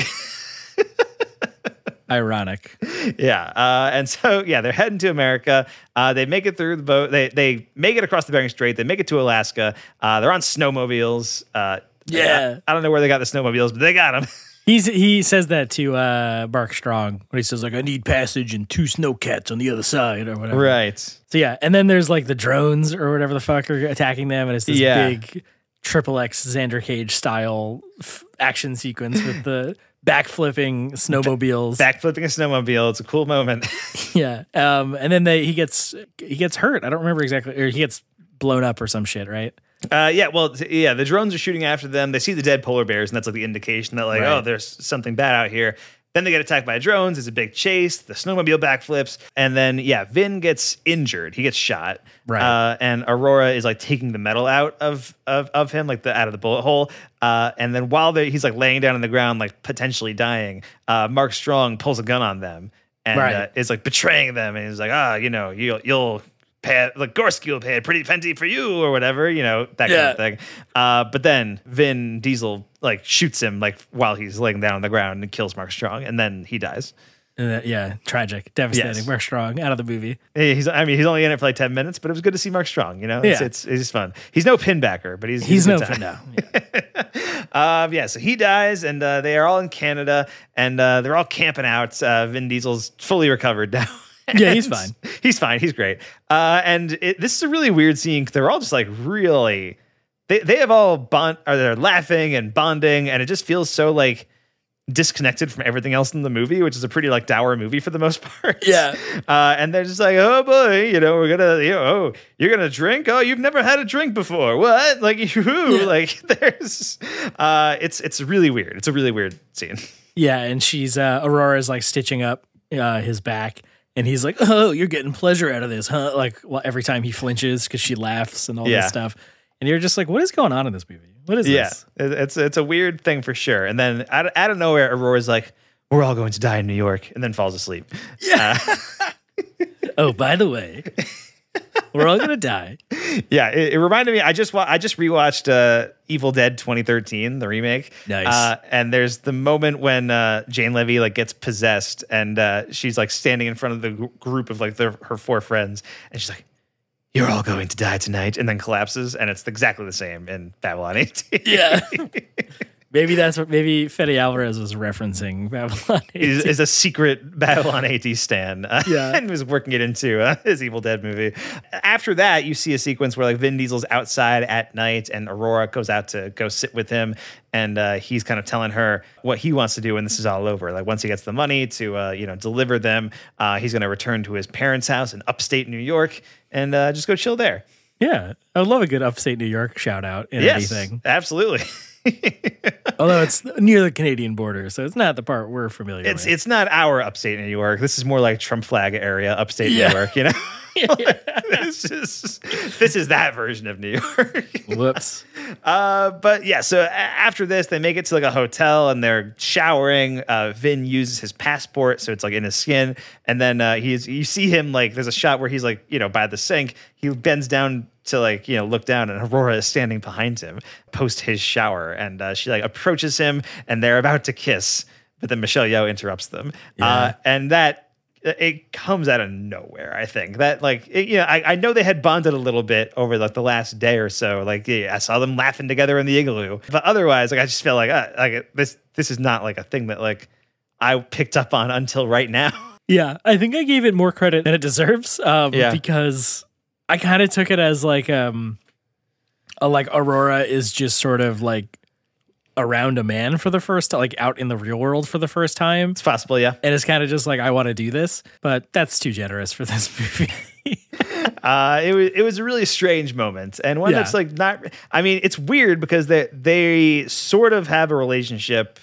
Ironic. yeah. Uh, and so, yeah, they're heading to America. Uh, they make it through the boat. They they make it across the Bering Strait. They make it to Alaska. Uh, they're on snowmobiles. Uh, Yeah. I, I don't know where they got the snowmobiles, but they got them. He's he says that to uh, Mark Strong when he says like I need passage and two snowcats on the other side or whatever. right. So yeah, and then there's like the drones or whatever the fuck are attacking them, and it's this Yeah. big triple X Xander Cage style f- action sequence with the backflipping snowmobiles. Backflipping a snowmobile. It's a cool moment. yeah, um, and then they he gets he gets hurt. I don't remember exactly, or he gets blown up or some shit, right? Uh, yeah, well, yeah, the drones are shooting after them. They see the dead polar bears, and that's like the indication that, like, Right. oh, there's something bad out here. Then they get attacked by drones. It's a big chase. The snowmobile backflips, and then yeah, Vin gets injured. He gets shot. Right. Uh, and Aurora is like taking the metal out of of of him, like the out of the bullet hole. Uh, and then while he's like laying down on the ground, like potentially dying, uh, Mark Strong pulls a gun on them and Right. uh, is like betraying them. And he's like, ah, you know, you'll you'll pay like Gorski will pay a pretty penny for you or whatever, you know, that kind of thing. Uh, but then Vin Diesel like shoots him like while he's laying down on the ground and kills Mark Strong, and then he dies. Yeah, tragic, devastating. Yes. Mark Strong out of the movie. He's, I mean, he's only in it for like ten minutes, but it was good to see Mark Strong. You know, it's, Yeah. it's it's fun. He's no Pinbacker, but he's He's a no good time. no. Yeah. Um, yeah, so he dies, and uh, they are all in Canada, and uh, they're all camping out. Uh, Vin Diesel's fully recovered now. Yeah, he's fine. He's fine. He's great. Uh, and it, this is a really weird scene. They're all just like really. They they have all bond, or they're laughing and bonding, and it just feels so like disconnected from everything else in the movie, which is a pretty like dour movie for the most part. Yeah. Uh, and they're just like, oh boy, you know, we're gonna, you know, oh, you're gonna drink? Oh, you've never had a drink before. What? Like, who? Yeah. Like, there's, uh, it's it's really weird. It's a really weird scene. Yeah, and she's uh Aurora's like stitching up uh his back and he's like, "Oh, you're getting pleasure out of this, huh?" Like well, every time he flinches cuz she laughs and all Yeah. this stuff. And you're just like, "What is going on in this movie? What is Yeah, this?" it- it's it's a weird thing for sure. And then out, out of nowhere, Aurora's like, "We're all going to die in New York," and then falls asleep. Yeah, uh, Oh, by the way, we're all going to die. yeah. It, it reminded me. I just wa- I just rewatched uh, Evil Dead 2013, the remake. Nice. Uh, and there's the moment when uh, Jane Levy like gets possessed, and uh, she's like standing in front of the gr- group of like the, her four friends, and she's like. You're all going to die tonight, and then collapses, and it's exactly the same in Babylon AD. Yeah. Maybe that's what maybe Fede Alvarez was referencing Babylon. is, is a secret Babylon AD stan. Uh, Yeah. and was working it into uh, his Evil Dead movie. After that, you see a sequence where like Vin Diesel's outside at night, and Aurora goes out to go sit with him, and uh, he's kind of telling her what he wants to do when this is all over. Like once he gets the money to uh, you know deliver them, uh, he's going to return to his parents' house in upstate New York and uh, just go chill there. yeah, I would love a good upstate New York shout out in yes, anything. absolutely. Although it's near the Canadian border, so it's not the part we're familiar It's with. it's not our upstate New York. This is more like Trump flag area, upstate Yeah. New York. You know, this is this is that version of New York. Whoops. uh, but yeah, so after this, they make it to like a hotel and they're showering. Uh, Vin uses his passport, so it's like in his skin, and then uh, he's you see him like there's a shot where he's like you know by the sink. He bends down to like you know look down, and Aurora is standing behind him post his shower, and uh, she like approaches him, and they're about to kiss, but then Michelle Yeoh interrupts them, uh, and that it comes out of nowhere. I think that like it, you know I, I know they had bonded a little bit over like the last day or so. Like yeah, I saw them laughing together in the igloo, but otherwise like I just feel like uh, like this this is not like a thing that like I picked up on until right now. Yeah, I think I gave it more credit than it deserves. Um, Yeah. because I kind of took it as like um, a, like Aurora is just sort of like around a man for the first like out in the real world for the first time, It's possible, yeah. and it's kind of just like I want to do this, but that's too generous for this movie. Uh, it was it was a really strange moment, and one Yeah. that's like not. I mean, it's weird because they they sort of have a relationship,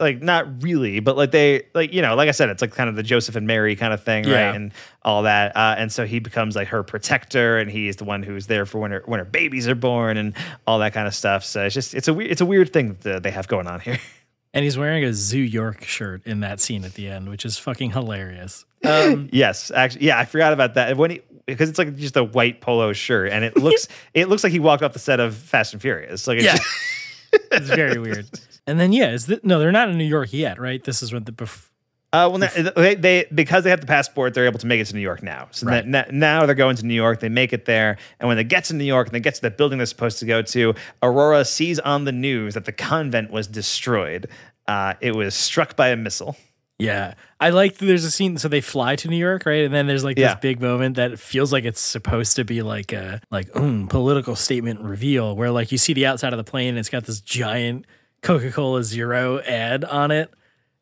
like not really, but like they like you know, like I said, it's like kind of the Joseph and Mary kind of thing, Yeah. right? And all that, uh, and so he becomes like her protector, and he's the one who's there for when her when her babies are born and all that kind of stuff. So it's just it's a weird it's a weird thing that they have going on here. and he's wearing a Zoo York shirt in that scene at the end, which is fucking hilarious. Um, Yes, actually, yeah, I forgot about that. When he because it's like just a white polo shirt, and it looks it looks like he walked off the set of Fast and Furious. Like, it's Yeah. it's very weird. And then yeah, is th- no, they're not in New York yet, right? This is when the bef- Uh, well, now, they, they because they have the passport, they're able to make it to New York now. So Right. that- now they're going to New York. They make it there, and when they get to New York and they get to the building they're supposed to go to, Aurora sees on the news that the convent was destroyed. Uh, it was struck by a missile. Yeah. I like that there's a scene so they fly to New York, right? And then there's like Yeah. this big moment that feels like it's supposed to be like a like mm, political statement reveal where like you see the outside of the plane and it's got this giant Coca-Cola Zero ad on it.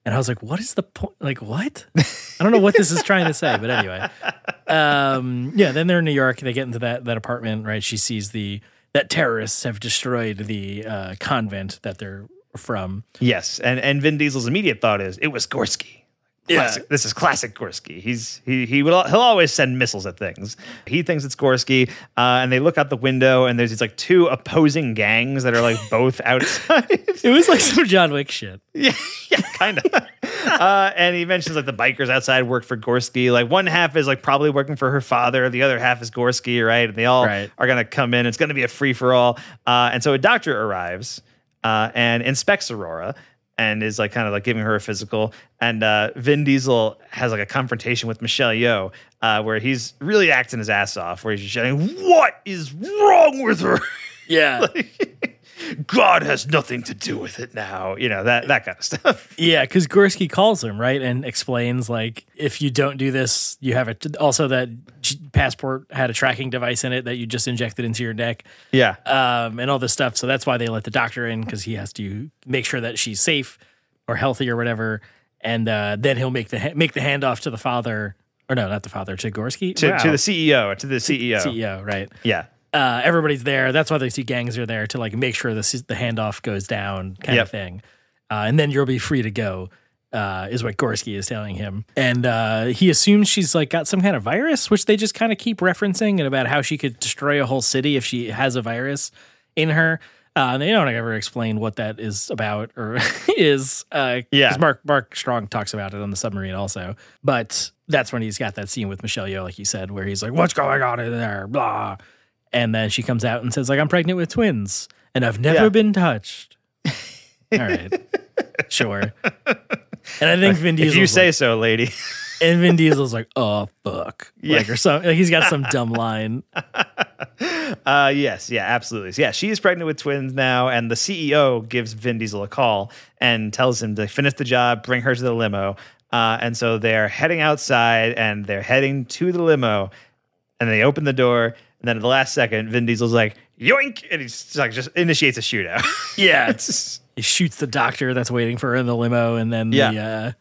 And I was like, what is the point? Like, what? I don't know what this is trying to say, but anyway. Um, yeah, then they're in New York. They get into that that apartment, right? She sees the that terrorists have destroyed the uh, convent that they're from. Yes, and and Vin Diesel's immediate thought is it was Yeah. This is classic Gorski. He's he he will he'll always send missiles at things. He thinks it's Gorski, uh, and they look out the window, and there's these like two opposing gangs that are like both outside. It was like some John Wick shit. yeah, yeah, kind of. uh, and he mentions like the bikers outside work for Gorski. Like one half is like probably working for her father, the other half is Gorski, right? And they all Right. are gonna come in. It's gonna be a free for all. Uh, and so a doctor arrives uh, and inspects Aurora. And is like kind of like giving her a physical, and uh, Vin Diesel has like a confrontation with Michelle Yeoh, uh, where he's really acting his ass off, where he's just shouting, "What is wrong with her? Yeah. God has nothing to do with it now." You know that that kind of stuff. Yeah, because Gorski calls him right and explains like if you don't do this, you have it. Also, that passport had a tracking device in it that you just injected into your neck, Yeah, um, and all this stuff. So that's why they let the doctor in because he has to make sure that she's safe or healthy or whatever, and uh, then he'll make the ha- make the handoff to the father. Or no, not the father, to Gorski. to, Wow. to the CEO, to the CEO. CEO, right? Yeah. Uh, everybody's there. That's why the two gangs are there to like make sure the the handoff goes down, kind Yep. of thing. Uh, and then you'll be free to go, uh, is what Gorski is telling him. And uh, he assumes she's like got some kind of virus, which they just kind of keep referencing and about how she could destroy a whole city if she has a virus in her. Uh, and they don't ever explain what that is about or is. Uh, Yeah. Mark Mark Strong talks about it on the submarine also. But that's when he's got that scene with Michelle Yeoh, like you said, where he's like, "What's going on in there?" Blah. And then she comes out and says, like, I'm pregnant with twins and I've never Yeah. been touched. All right. sure. And I think Vin Diesel. If you say so, lady. and Vin Diesel's like, oh fuck. Yeah. Like or something. Like he's got some dumb line. Uh, yes, yeah, absolutely. So, yeah, she is pregnant with twins now, and the CEO gives Vin Diesel a call and tells him to finish the job, bring her to the limo. Uh, and so they're heading outside and they're heading to the limo, and they open the door. And then at the last second, Vin Diesel's like, yoink! And he's like, just initiates a shootout. Yeah. It's- He shoots the doctor that's waiting for her in the limo, and then the Yeah. uh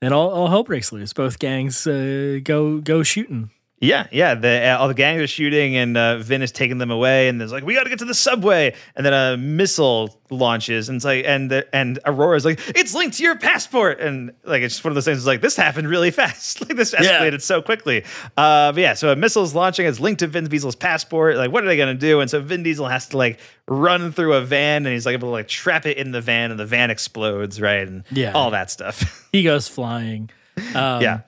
then all, all hope breaks loose. Both gangs uh, go go shooting. Yeah, yeah. The uh, all the gangs are shooting, and uh, Vin is taking them away. And there's like, we got to get to the subway. And then a missile launches, and it's like, and the, and Aurora's like, it's linked to your passport, and like it's just one of those things. It's like this happened really fast. like this Yeah. escalated so quickly. Uh, but yeah, so a missile's launching. It's linked to Vin Diesel's passport. Like, what are they gonna do? And so Vin Diesel has to like run through a van, and he's like able to like trap it in the van, and the van explodes, right? And Yeah. all that stuff. He goes flying. Um, yeah.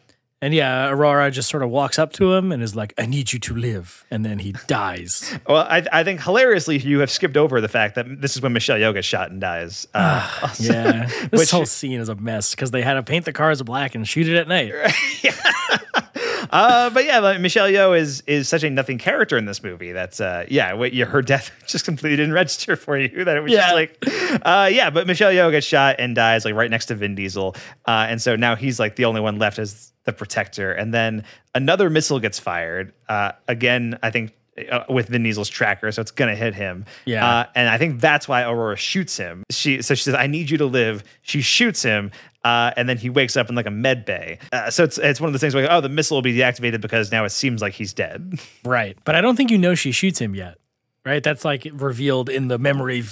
And yeah, Aurora just sort of walks up to him and is like, I need you to live. And then he dies. Well, I, I think hilariously you have skipped over the fact that this is when Michelle Yeoh gets shot and dies. Uh, Yeah. This Which- whole scene is a mess because they had to paint the cars black and shoot it at night. uh, but yeah, like, Michelle Yeoh is is such a nothing character in this movie. That's uh, yeah, what, yeah, her death just completely didn't register for you. That it was Yeah. just like, uh, yeah. But Michelle Yeoh gets shot and dies like right next to Vin Diesel, uh, and so now he's like the only one left as the protector. And then another missile gets fired. Uh, again, I think. Uh, with Vin Diesel's tracker, so it's gonna hit him. Yeah. uh, and I think that's why Aurora shoots him. She so she says, "I need you to live." She shoots him, uh, and then he wakes up in like a med bay. Uh, so it's it's one of those things where oh, the missile will be deactivated because now it seems like he's dead. Right. But I don't think you know she shoots him yet. Right? That's like revealed in the memory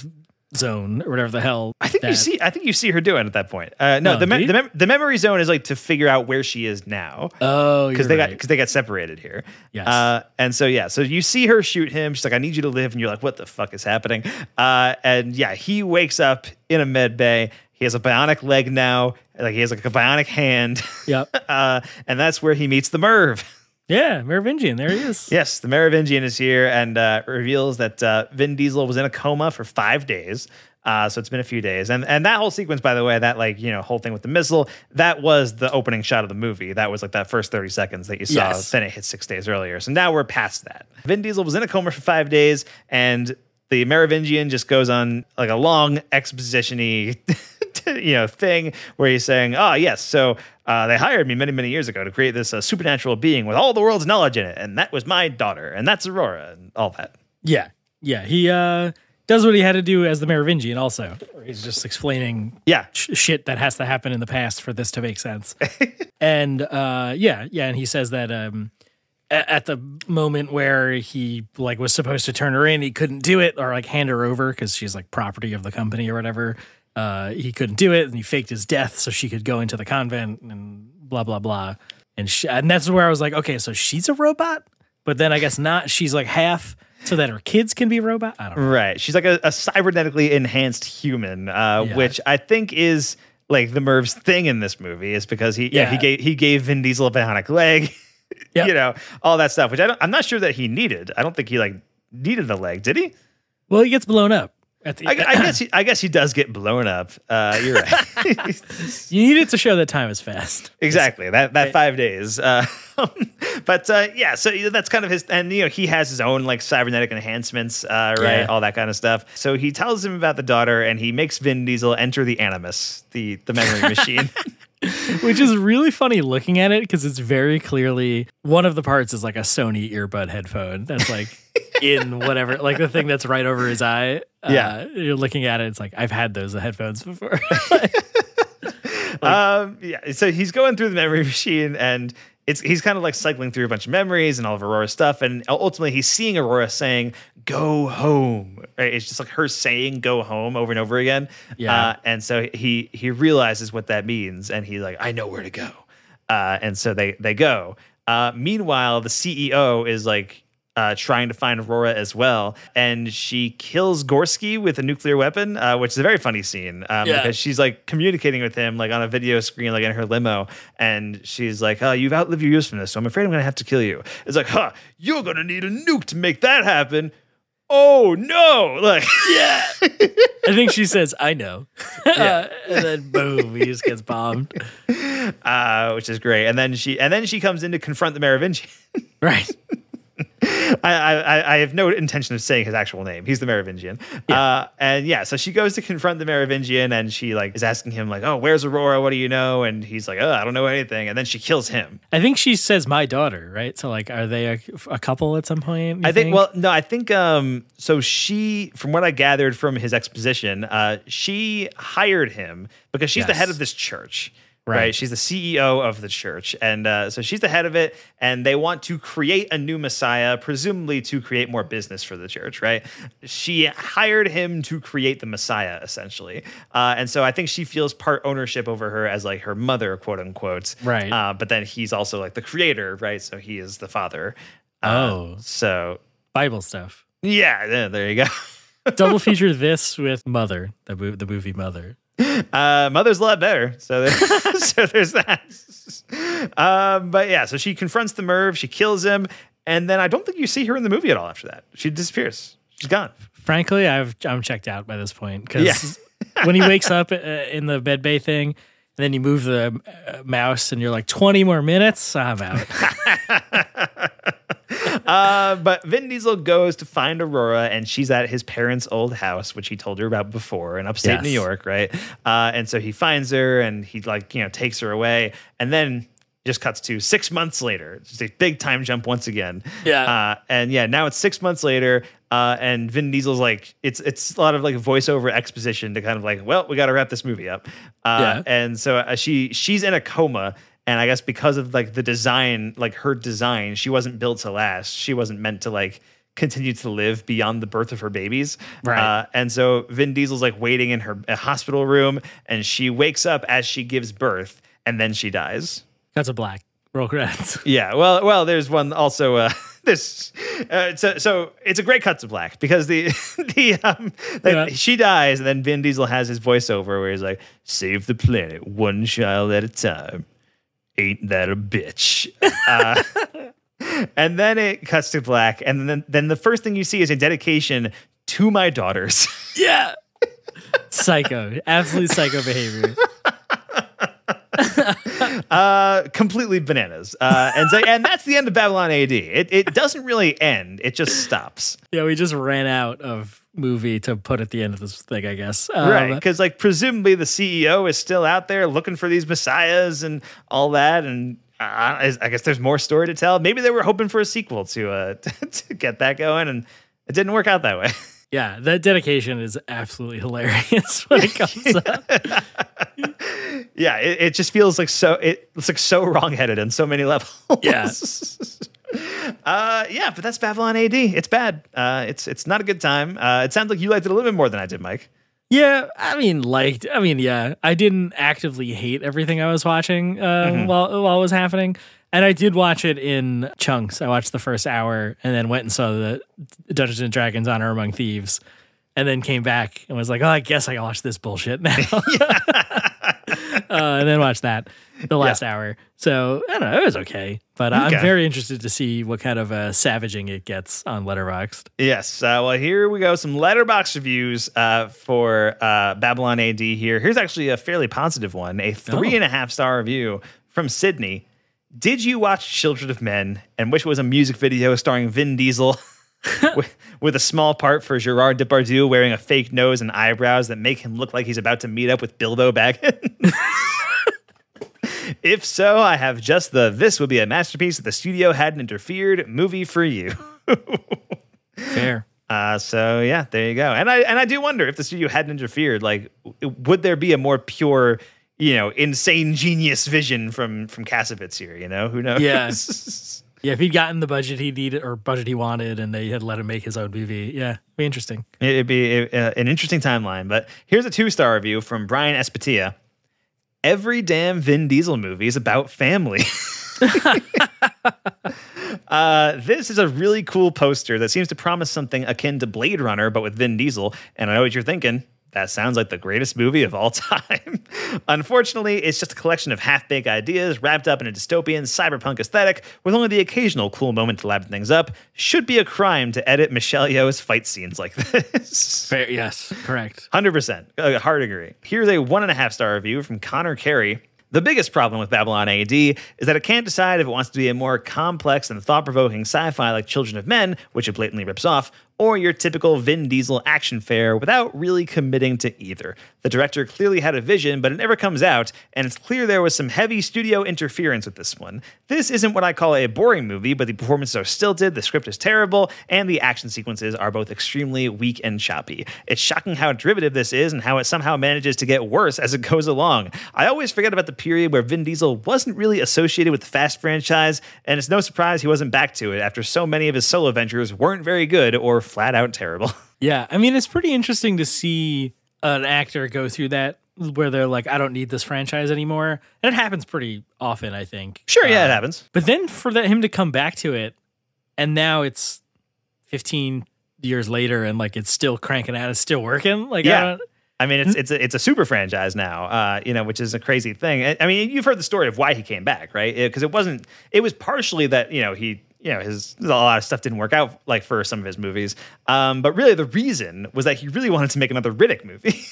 zone or whatever the hell. I think you see I think you see her do it at that point. Uh, no, Oh, the me- the, mem- the memory zone is like to figure out where she is now. Oh, because they got because they got separated here. Yes. Uh, and so yeah, so you see her shoot him. She's like, "I need you to live," and you're like, "What the fuck is happening?" Uh, and yeah, he wakes up in a med bay. He has a bionic leg now. Like he has like a bionic hand. Yep. uh, and that's where he meets the Merv. Yeah, Merovingian. There he is. Yes, the Merovingian is here and uh, reveals that uh, Vin Diesel was in a coma for five days. Uh, so it's been a few days, and and that whole sequence, by the way, that like you know whole thing with the missile, that was the opening shot of the movie. That was like that first thirty seconds that you saw. Yes. Then it hit six days earlier. So now we're past that. Vin Diesel was in a coma for five days, and the Merovingian just goes on like a long exposition-y, you know, thing where he's saying, "Oh yes, so uh, they hired me many, many years ago to create this uh, supernatural being with all the world's knowledge in it, and that was my daughter, and that's Aurora, and all that." Yeah. Yeah. He uh, does what he had to do as the Merovingian, also. He's just explaining Yeah, sh- shit that has to happen in the past for this to make sense. and uh, yeah, yeah, and he says that um, at the moment where he like was supposed to turn her in, he couldn't do it or like hand her over because she's like property of the company or whatever. Uh, he couldn't do it, and he faked his death so she could go into the convent and blah blah blah. And sh and that's where I was like, okay, so she's a robot, but then I guess not. She's like half, so that her kids can be robot. I don't know. Right. She's like a, a cybernetically enhanced human, uh, Yeah. which I think is like the Merv's thing in this movie is because he yeah, he gave he gave Vin Diesel a bionic leg, Yep. you know, all that stuff, which I don't I'm not sure that he needed. I don't think he like needed the leg, did he? Well, he gets blown up. The, I, I guess he I guess he does get blown up. Uh, you're right. you need it to show that time is fast. exactly that that five days. Uh, but uh, yeah, so that's kind of his, and you know he has his own like cybernetic enhancements, uh, right? Yeah. All that kind of stuff. So he tells him about the daughter, and he makes Vin Diesel enter the Animus, the the memory machine. which is really funny looking at it because it's very clearly one of the parts is like a Sony earbud headphone that's like in whatever, like the thing that's right over his eye. Yeah. Uh, you're looking at it, it's like I've had those headphones before. um, yeah, so he's going through the memory machine, and it's he's kind of like cycling through a bunch of memories and all of Aurora's stuff, and ultimately he's seeing Aurora saying "Go home." Right? It's just like her saying "Go home" over and over again. Yeah. uh, and so he he realizes what that means, and he's like, "I know where to go," uh, and so they they go. Uh, meanwhile, the CEO is like uh, trying to find Aurora as well, and she kills Gorski with a nuclear weapon, uh, which is a very funny scene um, Yeah. because she's like communicating with him like on a video screen, like in her limo, and she's like, "Oh, you've outlived your usefulness, so I'm afraid I'm gonna have to kill you." It's like, "Huh, you're gonna need a nuke to make that happen." Oh no! Like, yeah. I think she says, I know. Uh, and then boom, he just gets bombed. uh, which is great. And then she and then she comes in to confront the Merovingian. Right. I, I, I have no intention of saying his actual name. He's the Merovingian. Uh, and yeah, so she goes to confront the Merovingian and she like is asking him like, "Oh, where's Aurora? What do you know?" And he's like, "Oh, I don't know anything." And then she kills him. I think she says my daughter, right? So like, are they a, a couple at some point? I think, well, no, I think um so she from what I gathered from his exposition, uh she hired him because she's the head of this church. Right. Right. She's the CEO of the church. And uh, so she's the head of it. And they want to create a new Messiah, presumably to create more business for the church, right? She hired him to create the Messiah, essentially. Uh, and so I think she feels part ownership over her as like her mother, quote unquote. Right. Uh, but then he's also like the creator, right? So he is the father. Uh, Oh. So Bible stuff. yeah, yeah, there you go. Double feature this with Mother, the, the movie Mother. Uh, Mother's a lot better. So, there, so there's that. Um, but yeah, so she confronts the Merv, she kills him, and then I don't think you see her in the movie at all after that. She disappears. She's gone. Frankly, I've I'm checked out by this point because Yeah. when he wakes up uh, in the bed bay thing, and then you move the uh, mouse, and you're like 20 more minutes, I'm out. Uh, but Vin Diesel goes to find Aurora, and she's at his parents' old house, which he told her about before in upstate Yes. New York, right? Uh, and so he finds her, and he like you know takes her away, and then just cuts to six months later. Just a big time jump once again. Yeah. Uh, and yeah, now it's six months later, uh, and Vin Diesel's like it's it's a lot of like voiceover exposition to kind of like, well, we got to wrap this movie up. Uh, Yeah. And so uh, she she's in a coma. And I guess because of like the design, like her design, she wasn't built to last. She wasn't meant to like continue to live beyond the birth of her babies. Right. Uh, and so Vin Diesel's like waiting in her hospital room, and she wakes up as she gives birth, and then she dies. That's a black. Roll credits. Yeah, well, well, there's one also. Uh, this, uh, so, so it's a great cut to black because the the um, Yeah. she dies, and then Vin Diesel has his voiceover where he's like, "Save the planet one child at a time." Ain't that a bitch? Uh, and then it cuts to black, and then then the first thing you see is a dedication to my daughters. yeah. psycho, absolute psycho behavior. uh, completely bananas. Uh, and so, and that's the end of Babylon AD. It it doesn't really end. It just stops. Yeah, we just ran out of movie to put at the end of this thing, I guess. Um, right. Because like presumably the CEO is still out there looking for these messiahs and all that. And uh, I guess there's more story to tell. Maybe they were hoping for a sequel to uh to get that going, and it didn't work out that way. Yeah, that dedication is absolutely hilarious when it comes up. yeah, it, it, just feels like so it, it's like so wrongheaded on so many levels. Yeah. uh, yeah, but that's Babylon AD. It's bad. Uh, it's it's not a good time. Uh, it sounds like you liked it a little bit more than I did, Mike. Yeah, I mean, liked. I mean, yeah, I didn't actively hate everything I was watching uh, mm-hmm. while while it was happening. And I did watch it in chunks. I watched the first hour and then went and saw the Dungeons and Dragons Honor Among Thieves, and then came back and was like, "Oh, I guess I can watch this bullshit now." uh, and then watched that the last yeah. hour. So I don't know, it was okay, but okay. I'm very interested to see what kind of uh, savaging it gets on Letterboxd. Yes, uh, well, here we go. Some Letterboxd reviews uh, for uh, Babylon AD. Here, here's actually a fairly positive one, a three oh. and a half star review from Sydney. Did you watch Children of Men and wish it was a music video starring Vin Diesel with, with, a small part for Gerard Depardieu wearing a fake nose and eyebrows that make him look like he's about to meet up with Bilbo Baggins? if so, I have just the this would be a masterpiece if the studio hadn't interfered movie for you. Fair. Uh, so yeah, there you go. And I and I do wonder if the studio hadn't interfered, like would there be a more pure you know, insane genius vision from from Kassovitz here. You know, who knows? Yeah. Yeah, if he'd gotten the budget he needed or budget he wanted, and they had let him make his own movie, yeah, be interesting. It'd be uh, an interesting timeline. But here's a two star review from Brian Espatia. Every damn Vin Diesel movie is about family. uh, this is a really cool poster that seems to promise something akin to Blade Runner, but with Vin Diesel. And I know what you're thinking that sounds like the greatest movie of all time. Unfortunately, it's just a collection of half baked ideas wrapped up in a dystopian cyberpunk aesthetic with only the occasional cool moment to liven things up. Should be a crime to edit Michelle Yeoh's fight scenes like this. Fair, yes, correct. 100%. Uh, hard agree. Here's a one and a half star review from Connor Carey. The biggest problem with Babylon AD is that it can't decide if it wants to be a more complex and thought provoking sci fi like Children of Men, which it blatantly rips off, or your typical Vin Diesel action fare without really committing to either. The director clearly had a vision, but it never comes out, and it's clear there was some heavy studio interference with this one. This isn't what I call a boring movie, but the performances are stilted, the script is terrible, and the action sequences are both extremely weak and choppy. It's shocking how derivative this is and how it somehow manages to get worse as it goes along. I always forget about the period where Vin Diesel wasn't really associated with the Fast franchise, and it's no surprise he wasn't back to it after so many of his solo ventures weren't very good or flat out terrible. Yeah, I mean, it's pretty interesting to see an actor go through that where they're like, I don't need this franchise anymore. And it happens pretty often, I think. Sure, yeah, uh, it happens. But then for him to come back to it, and now it's 15 years later, and like it's still cranking out, it's still working. Like, yeah. I, I mean, it's it's a, it's a super franchise now, uh, you know, which is a crazy thing. I mean, you've heard the story of why he came back, right? Because it, it wasn't. It was partially that you know he you know his a lot of stuff didn't work out like for some of his movies. Um, but really the reason was that he really wanted to make another riddick movie.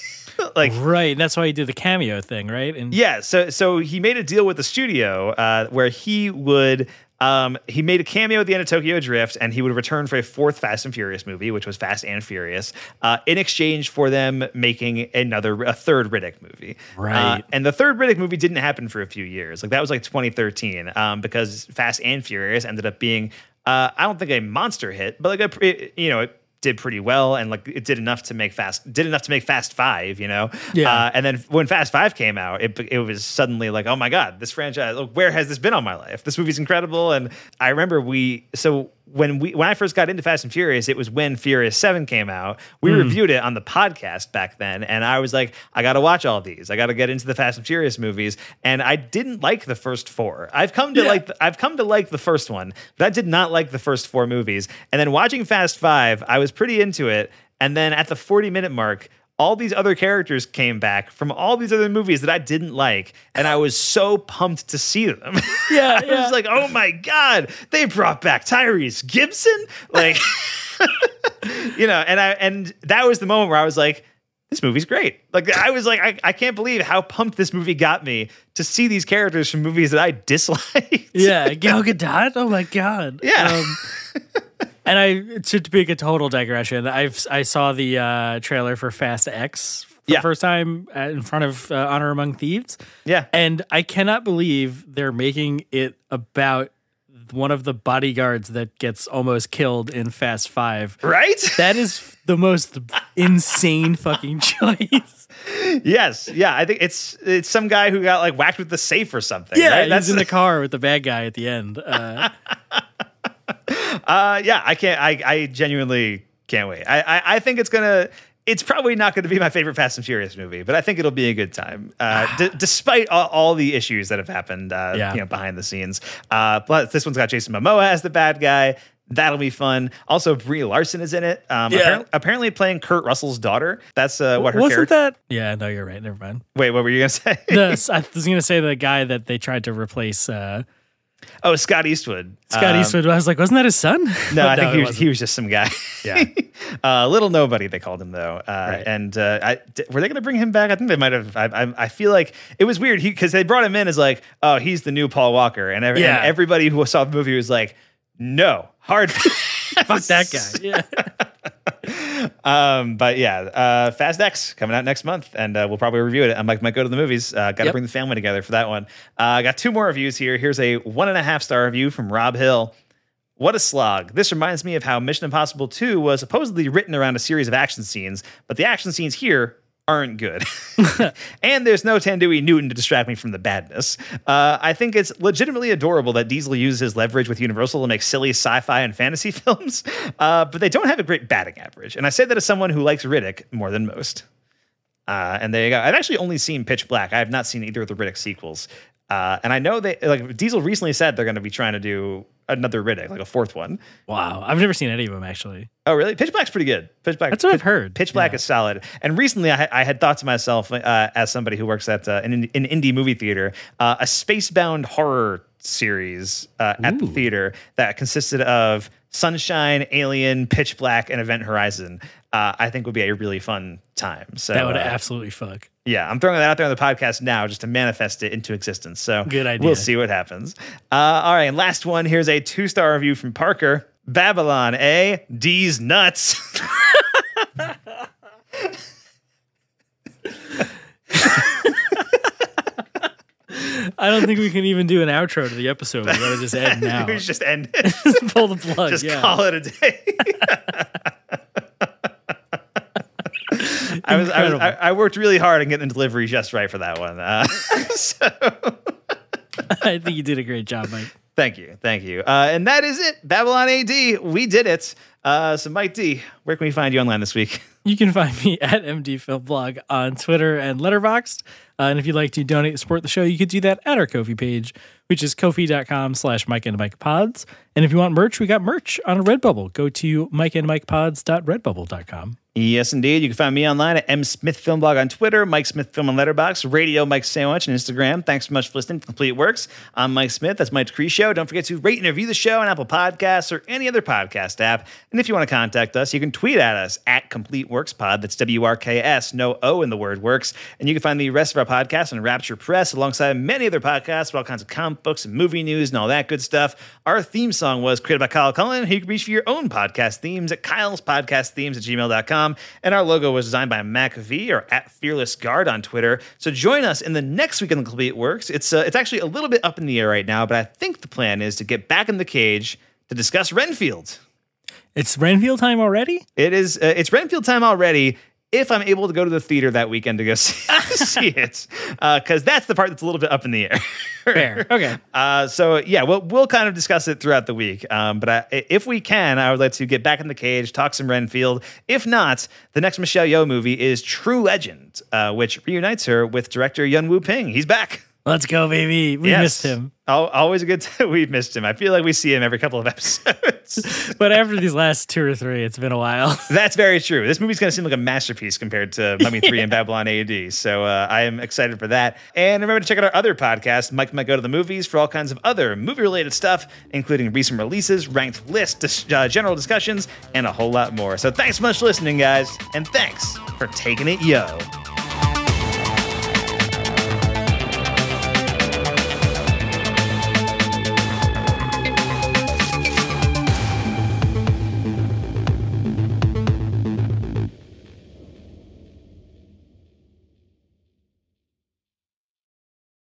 Like right And that's why he did the cameo thing right? And yeah so so he made a deal with the studio uh, where he would um, he made a cameo at the end of Tokyo Drift, and he would return for a fourth Fast and Furious movie, which was Fast and Furious, uh, in exchange for them making another, a third Riddick movie. Right. Uh, and the third Riddick movie didn't happen for a few years. Like that was like 2013, um, because Fast and Furious ended up being, uh, I don't think a monster hit, but like a, you know, it did pretty well and like it did enough to make fast did enough to make fast five you know? Yeah. Uh, and then when fast five came out it, it was suddenly like oh my god this franchise like, where has this been all my life? This movie's incredible and i remember we so when we when I first got into Fast and Furious, it was when Furious Seven came out. We mm. reviewed it on the podcast back then, and I was like, I got to watch all these. I got to get into the Fast and Furious movies, and I didn't like the first four. I've come to yeah. like I've come to like the first one, but I did not like the first four movies. And then watching Fast Five, I was pretty into it. And then at the 40 minute mark, all these other characters came back from all these other movies that I didn't like, and I was so pumped to see them. Yeah, I yeah. was like, "Oh my god, they brought back Tyrese Gibson!" Like, you know, and I and that was the moment where I was like, this movie's great. Like I was like, I, I can't believe how pumped this movie got me to see these characters from movies that I disliked. Yeah, Gal Gadot. Oh my god. Yeah. Um, and I to, to make a total digression, I've I saw the uh, trailer for Fast X for Yeah. the first time in front of uh, Honor Among Thieves. Yeah. and I cannot believe they're making it about one of the bodyguards that gets almost killed in Fast Five. Right? That is the most insane fucking choice. yes. Yeah. I think it's it's some guy who got like whacked with the safe or something. Yeah, right? he's in the car with the bad guy at the end. Uh, Uh, yeah, I can't. I, I genuinely can't wait. I, I, I think it's gonna. It's probably not going to be my favorite Fast and Furious movie, but I think it'll be a good time, uh, d- despite all, all the issues that have happened, uh, Yeah. you know, behind the scenes. Uh, but this one's got Jason Momoa as the bad guy. That'll be fun. Also, Brie Larson is in it. Um, Yeah. apparently, apparently playing Kurt Russell's daughter. That's uh, what her wasn't character. that? Yeah, no, you're right. Never mind. Wait, what were you gonna say? The, I was going to say the guy that they tried to replace uh, oh, Scott Eastwood. Scott Um, Eastwood. I was like, wasn't that his son? No, I think he was, he was just some guy. Yeah. uh, little nobody they called him though. Uh, Right. And uh, I, d- were they going to bring him back? I think they might have. I, I, I feel like it was weird because they brought him in as like, oh, he's the new Paul Walker, and, every, Yeah. and everybody who saw the movie was like, no, hard. Fuck that guy. Yeah. um, but yeah, uh, Fast X coming out next month, and uh, we'll probably review it. I might, might go to the movies. Uh, Got to Yep. bring the family together for that one. Uh, I got two more reviews here. Here's a one and a half star review from Rob Hill. What a slog. This reminds me of how Mission Impossible 2 was supposedly written around a series of action scenes, but the action scenes here aren't good. and there's no Thandie Newton to distract me from the badness. Uh, I think it's legitimately adorable that Diesel uses his leverage with Universal to make silly sci fi and fantasy films, uh, but they don't have a great batting average. And I say that as someone who likes Riddick more than most. Uh, and there you go. I've actually only seen Pitch Black. I have not seen either of the Riddick sequels. Uh, and I know they like Diesel recently said they're going to be trying to do another Riddick, like a fourth one. Wow. I've never seen any of them actually. Oh, really? Pitch Black's pretty good. Pitch Black. That's what Pitch- I've heard. Pitch Black Yeah. is solid. And recently, I, I had thought to myself, uh, as somebody who works at uh, an, an indie movie theater, uh, a spacebound horror series uh, at the theater that consisted of Sunshine, Alien, Pitch Black, and Event Horizon. Uh, I think would be a really fun time. So That would uh, absolutely fuck. Yeah, I'm throwing that out there on the podcast now just to manifest it into existence. So Good idea. We'll see what happens. Uh, all right, and last one. Here's a two star review from Parker. Babylon, eh? D's nuts. I don't think we can even do an outro to the episode. We gotta just end now. we just end it. Just pull the plug. just yeah. call it a day. I was, I, was I, I worked really hard on getting the delivery just right for that one. Uh, so I think you did a great job, Mike. Thank you, thank you, uh, and that is it. Babylon AD, we did it. Uh, so, Mike D, where can we find you online this week? You can find me at MD Film Blog on Twitter and Letterboxd. Uh, and if you'd like to donate to support the show, you could do that at our Ko-fi page, which is ko-fi.com slash Mike and Mike Pods. And if you want merch, we got merch on Redbubble. Go to mikeandmikepods.redbubble.com. Yes, indeed. You can find me online at M Smith Film Blog on Twitter, Mike Smith Film on Letterboxd, Radio Mike Sandwich on Instagram. Thanks so much for listening to Complete Works. I'm Mike Smith. That's Mike Decree Show. Don't forget to rate and review the show on Apple Podcasts or any other podcast app. And if you want to contact us, you can tweet at us at Complete Works Pod. That's W R K S, no O in the word works. And you can find the rest of our podcasts on Rapture Press alongside many other podcasts with all kinds of comic books and movie news and all that good stuff. Our theme song was created by Kyle Cullen, you can reach for your own podcast themes at Kyle's Podcast Themes at gmail.com. And our logo was designed by Mac V or at Fearless Guard on Twitter. So join us in the next week on the Complete Works. It's uh, it's actually a little bit up in the air right now, but I think the plan is to get back in the cage to discuss Renfield. It's Renfield time already? It is uh, it's Renfield time already. If I'm able to go to the theater that weekend to go see, see it, because that's the part that's a little bit up in the air. Fair. Okay. Uh, so yeah, we'll we'll kind of discuss it throughout the week. Um, but I, if we can, I would like to get back in the cage, talk some Renfield. If not, the next Michelle Yeoh movie is True Legend, uh, which reunites her with director Yuen Woo Ping. He's back. Let's go, baby. We Yes. missed him. Always a good. Time. We've missed him. I feel like we see him every couple of episodes. But after these last two or three, it's been a while. That's very true. This movie's going to seem like a masterpiece compared to Mummy 3 and Babylon AD. So uh, I am excited for that. And remember to check out our other podcast, Mike Might Go to the Movies, for all kinds of other movie related stuff, including recent releases, ranked lists, uh, general discussions, and a whole lot more. So thanks so much for listening, guys. And thanks for taking it yo.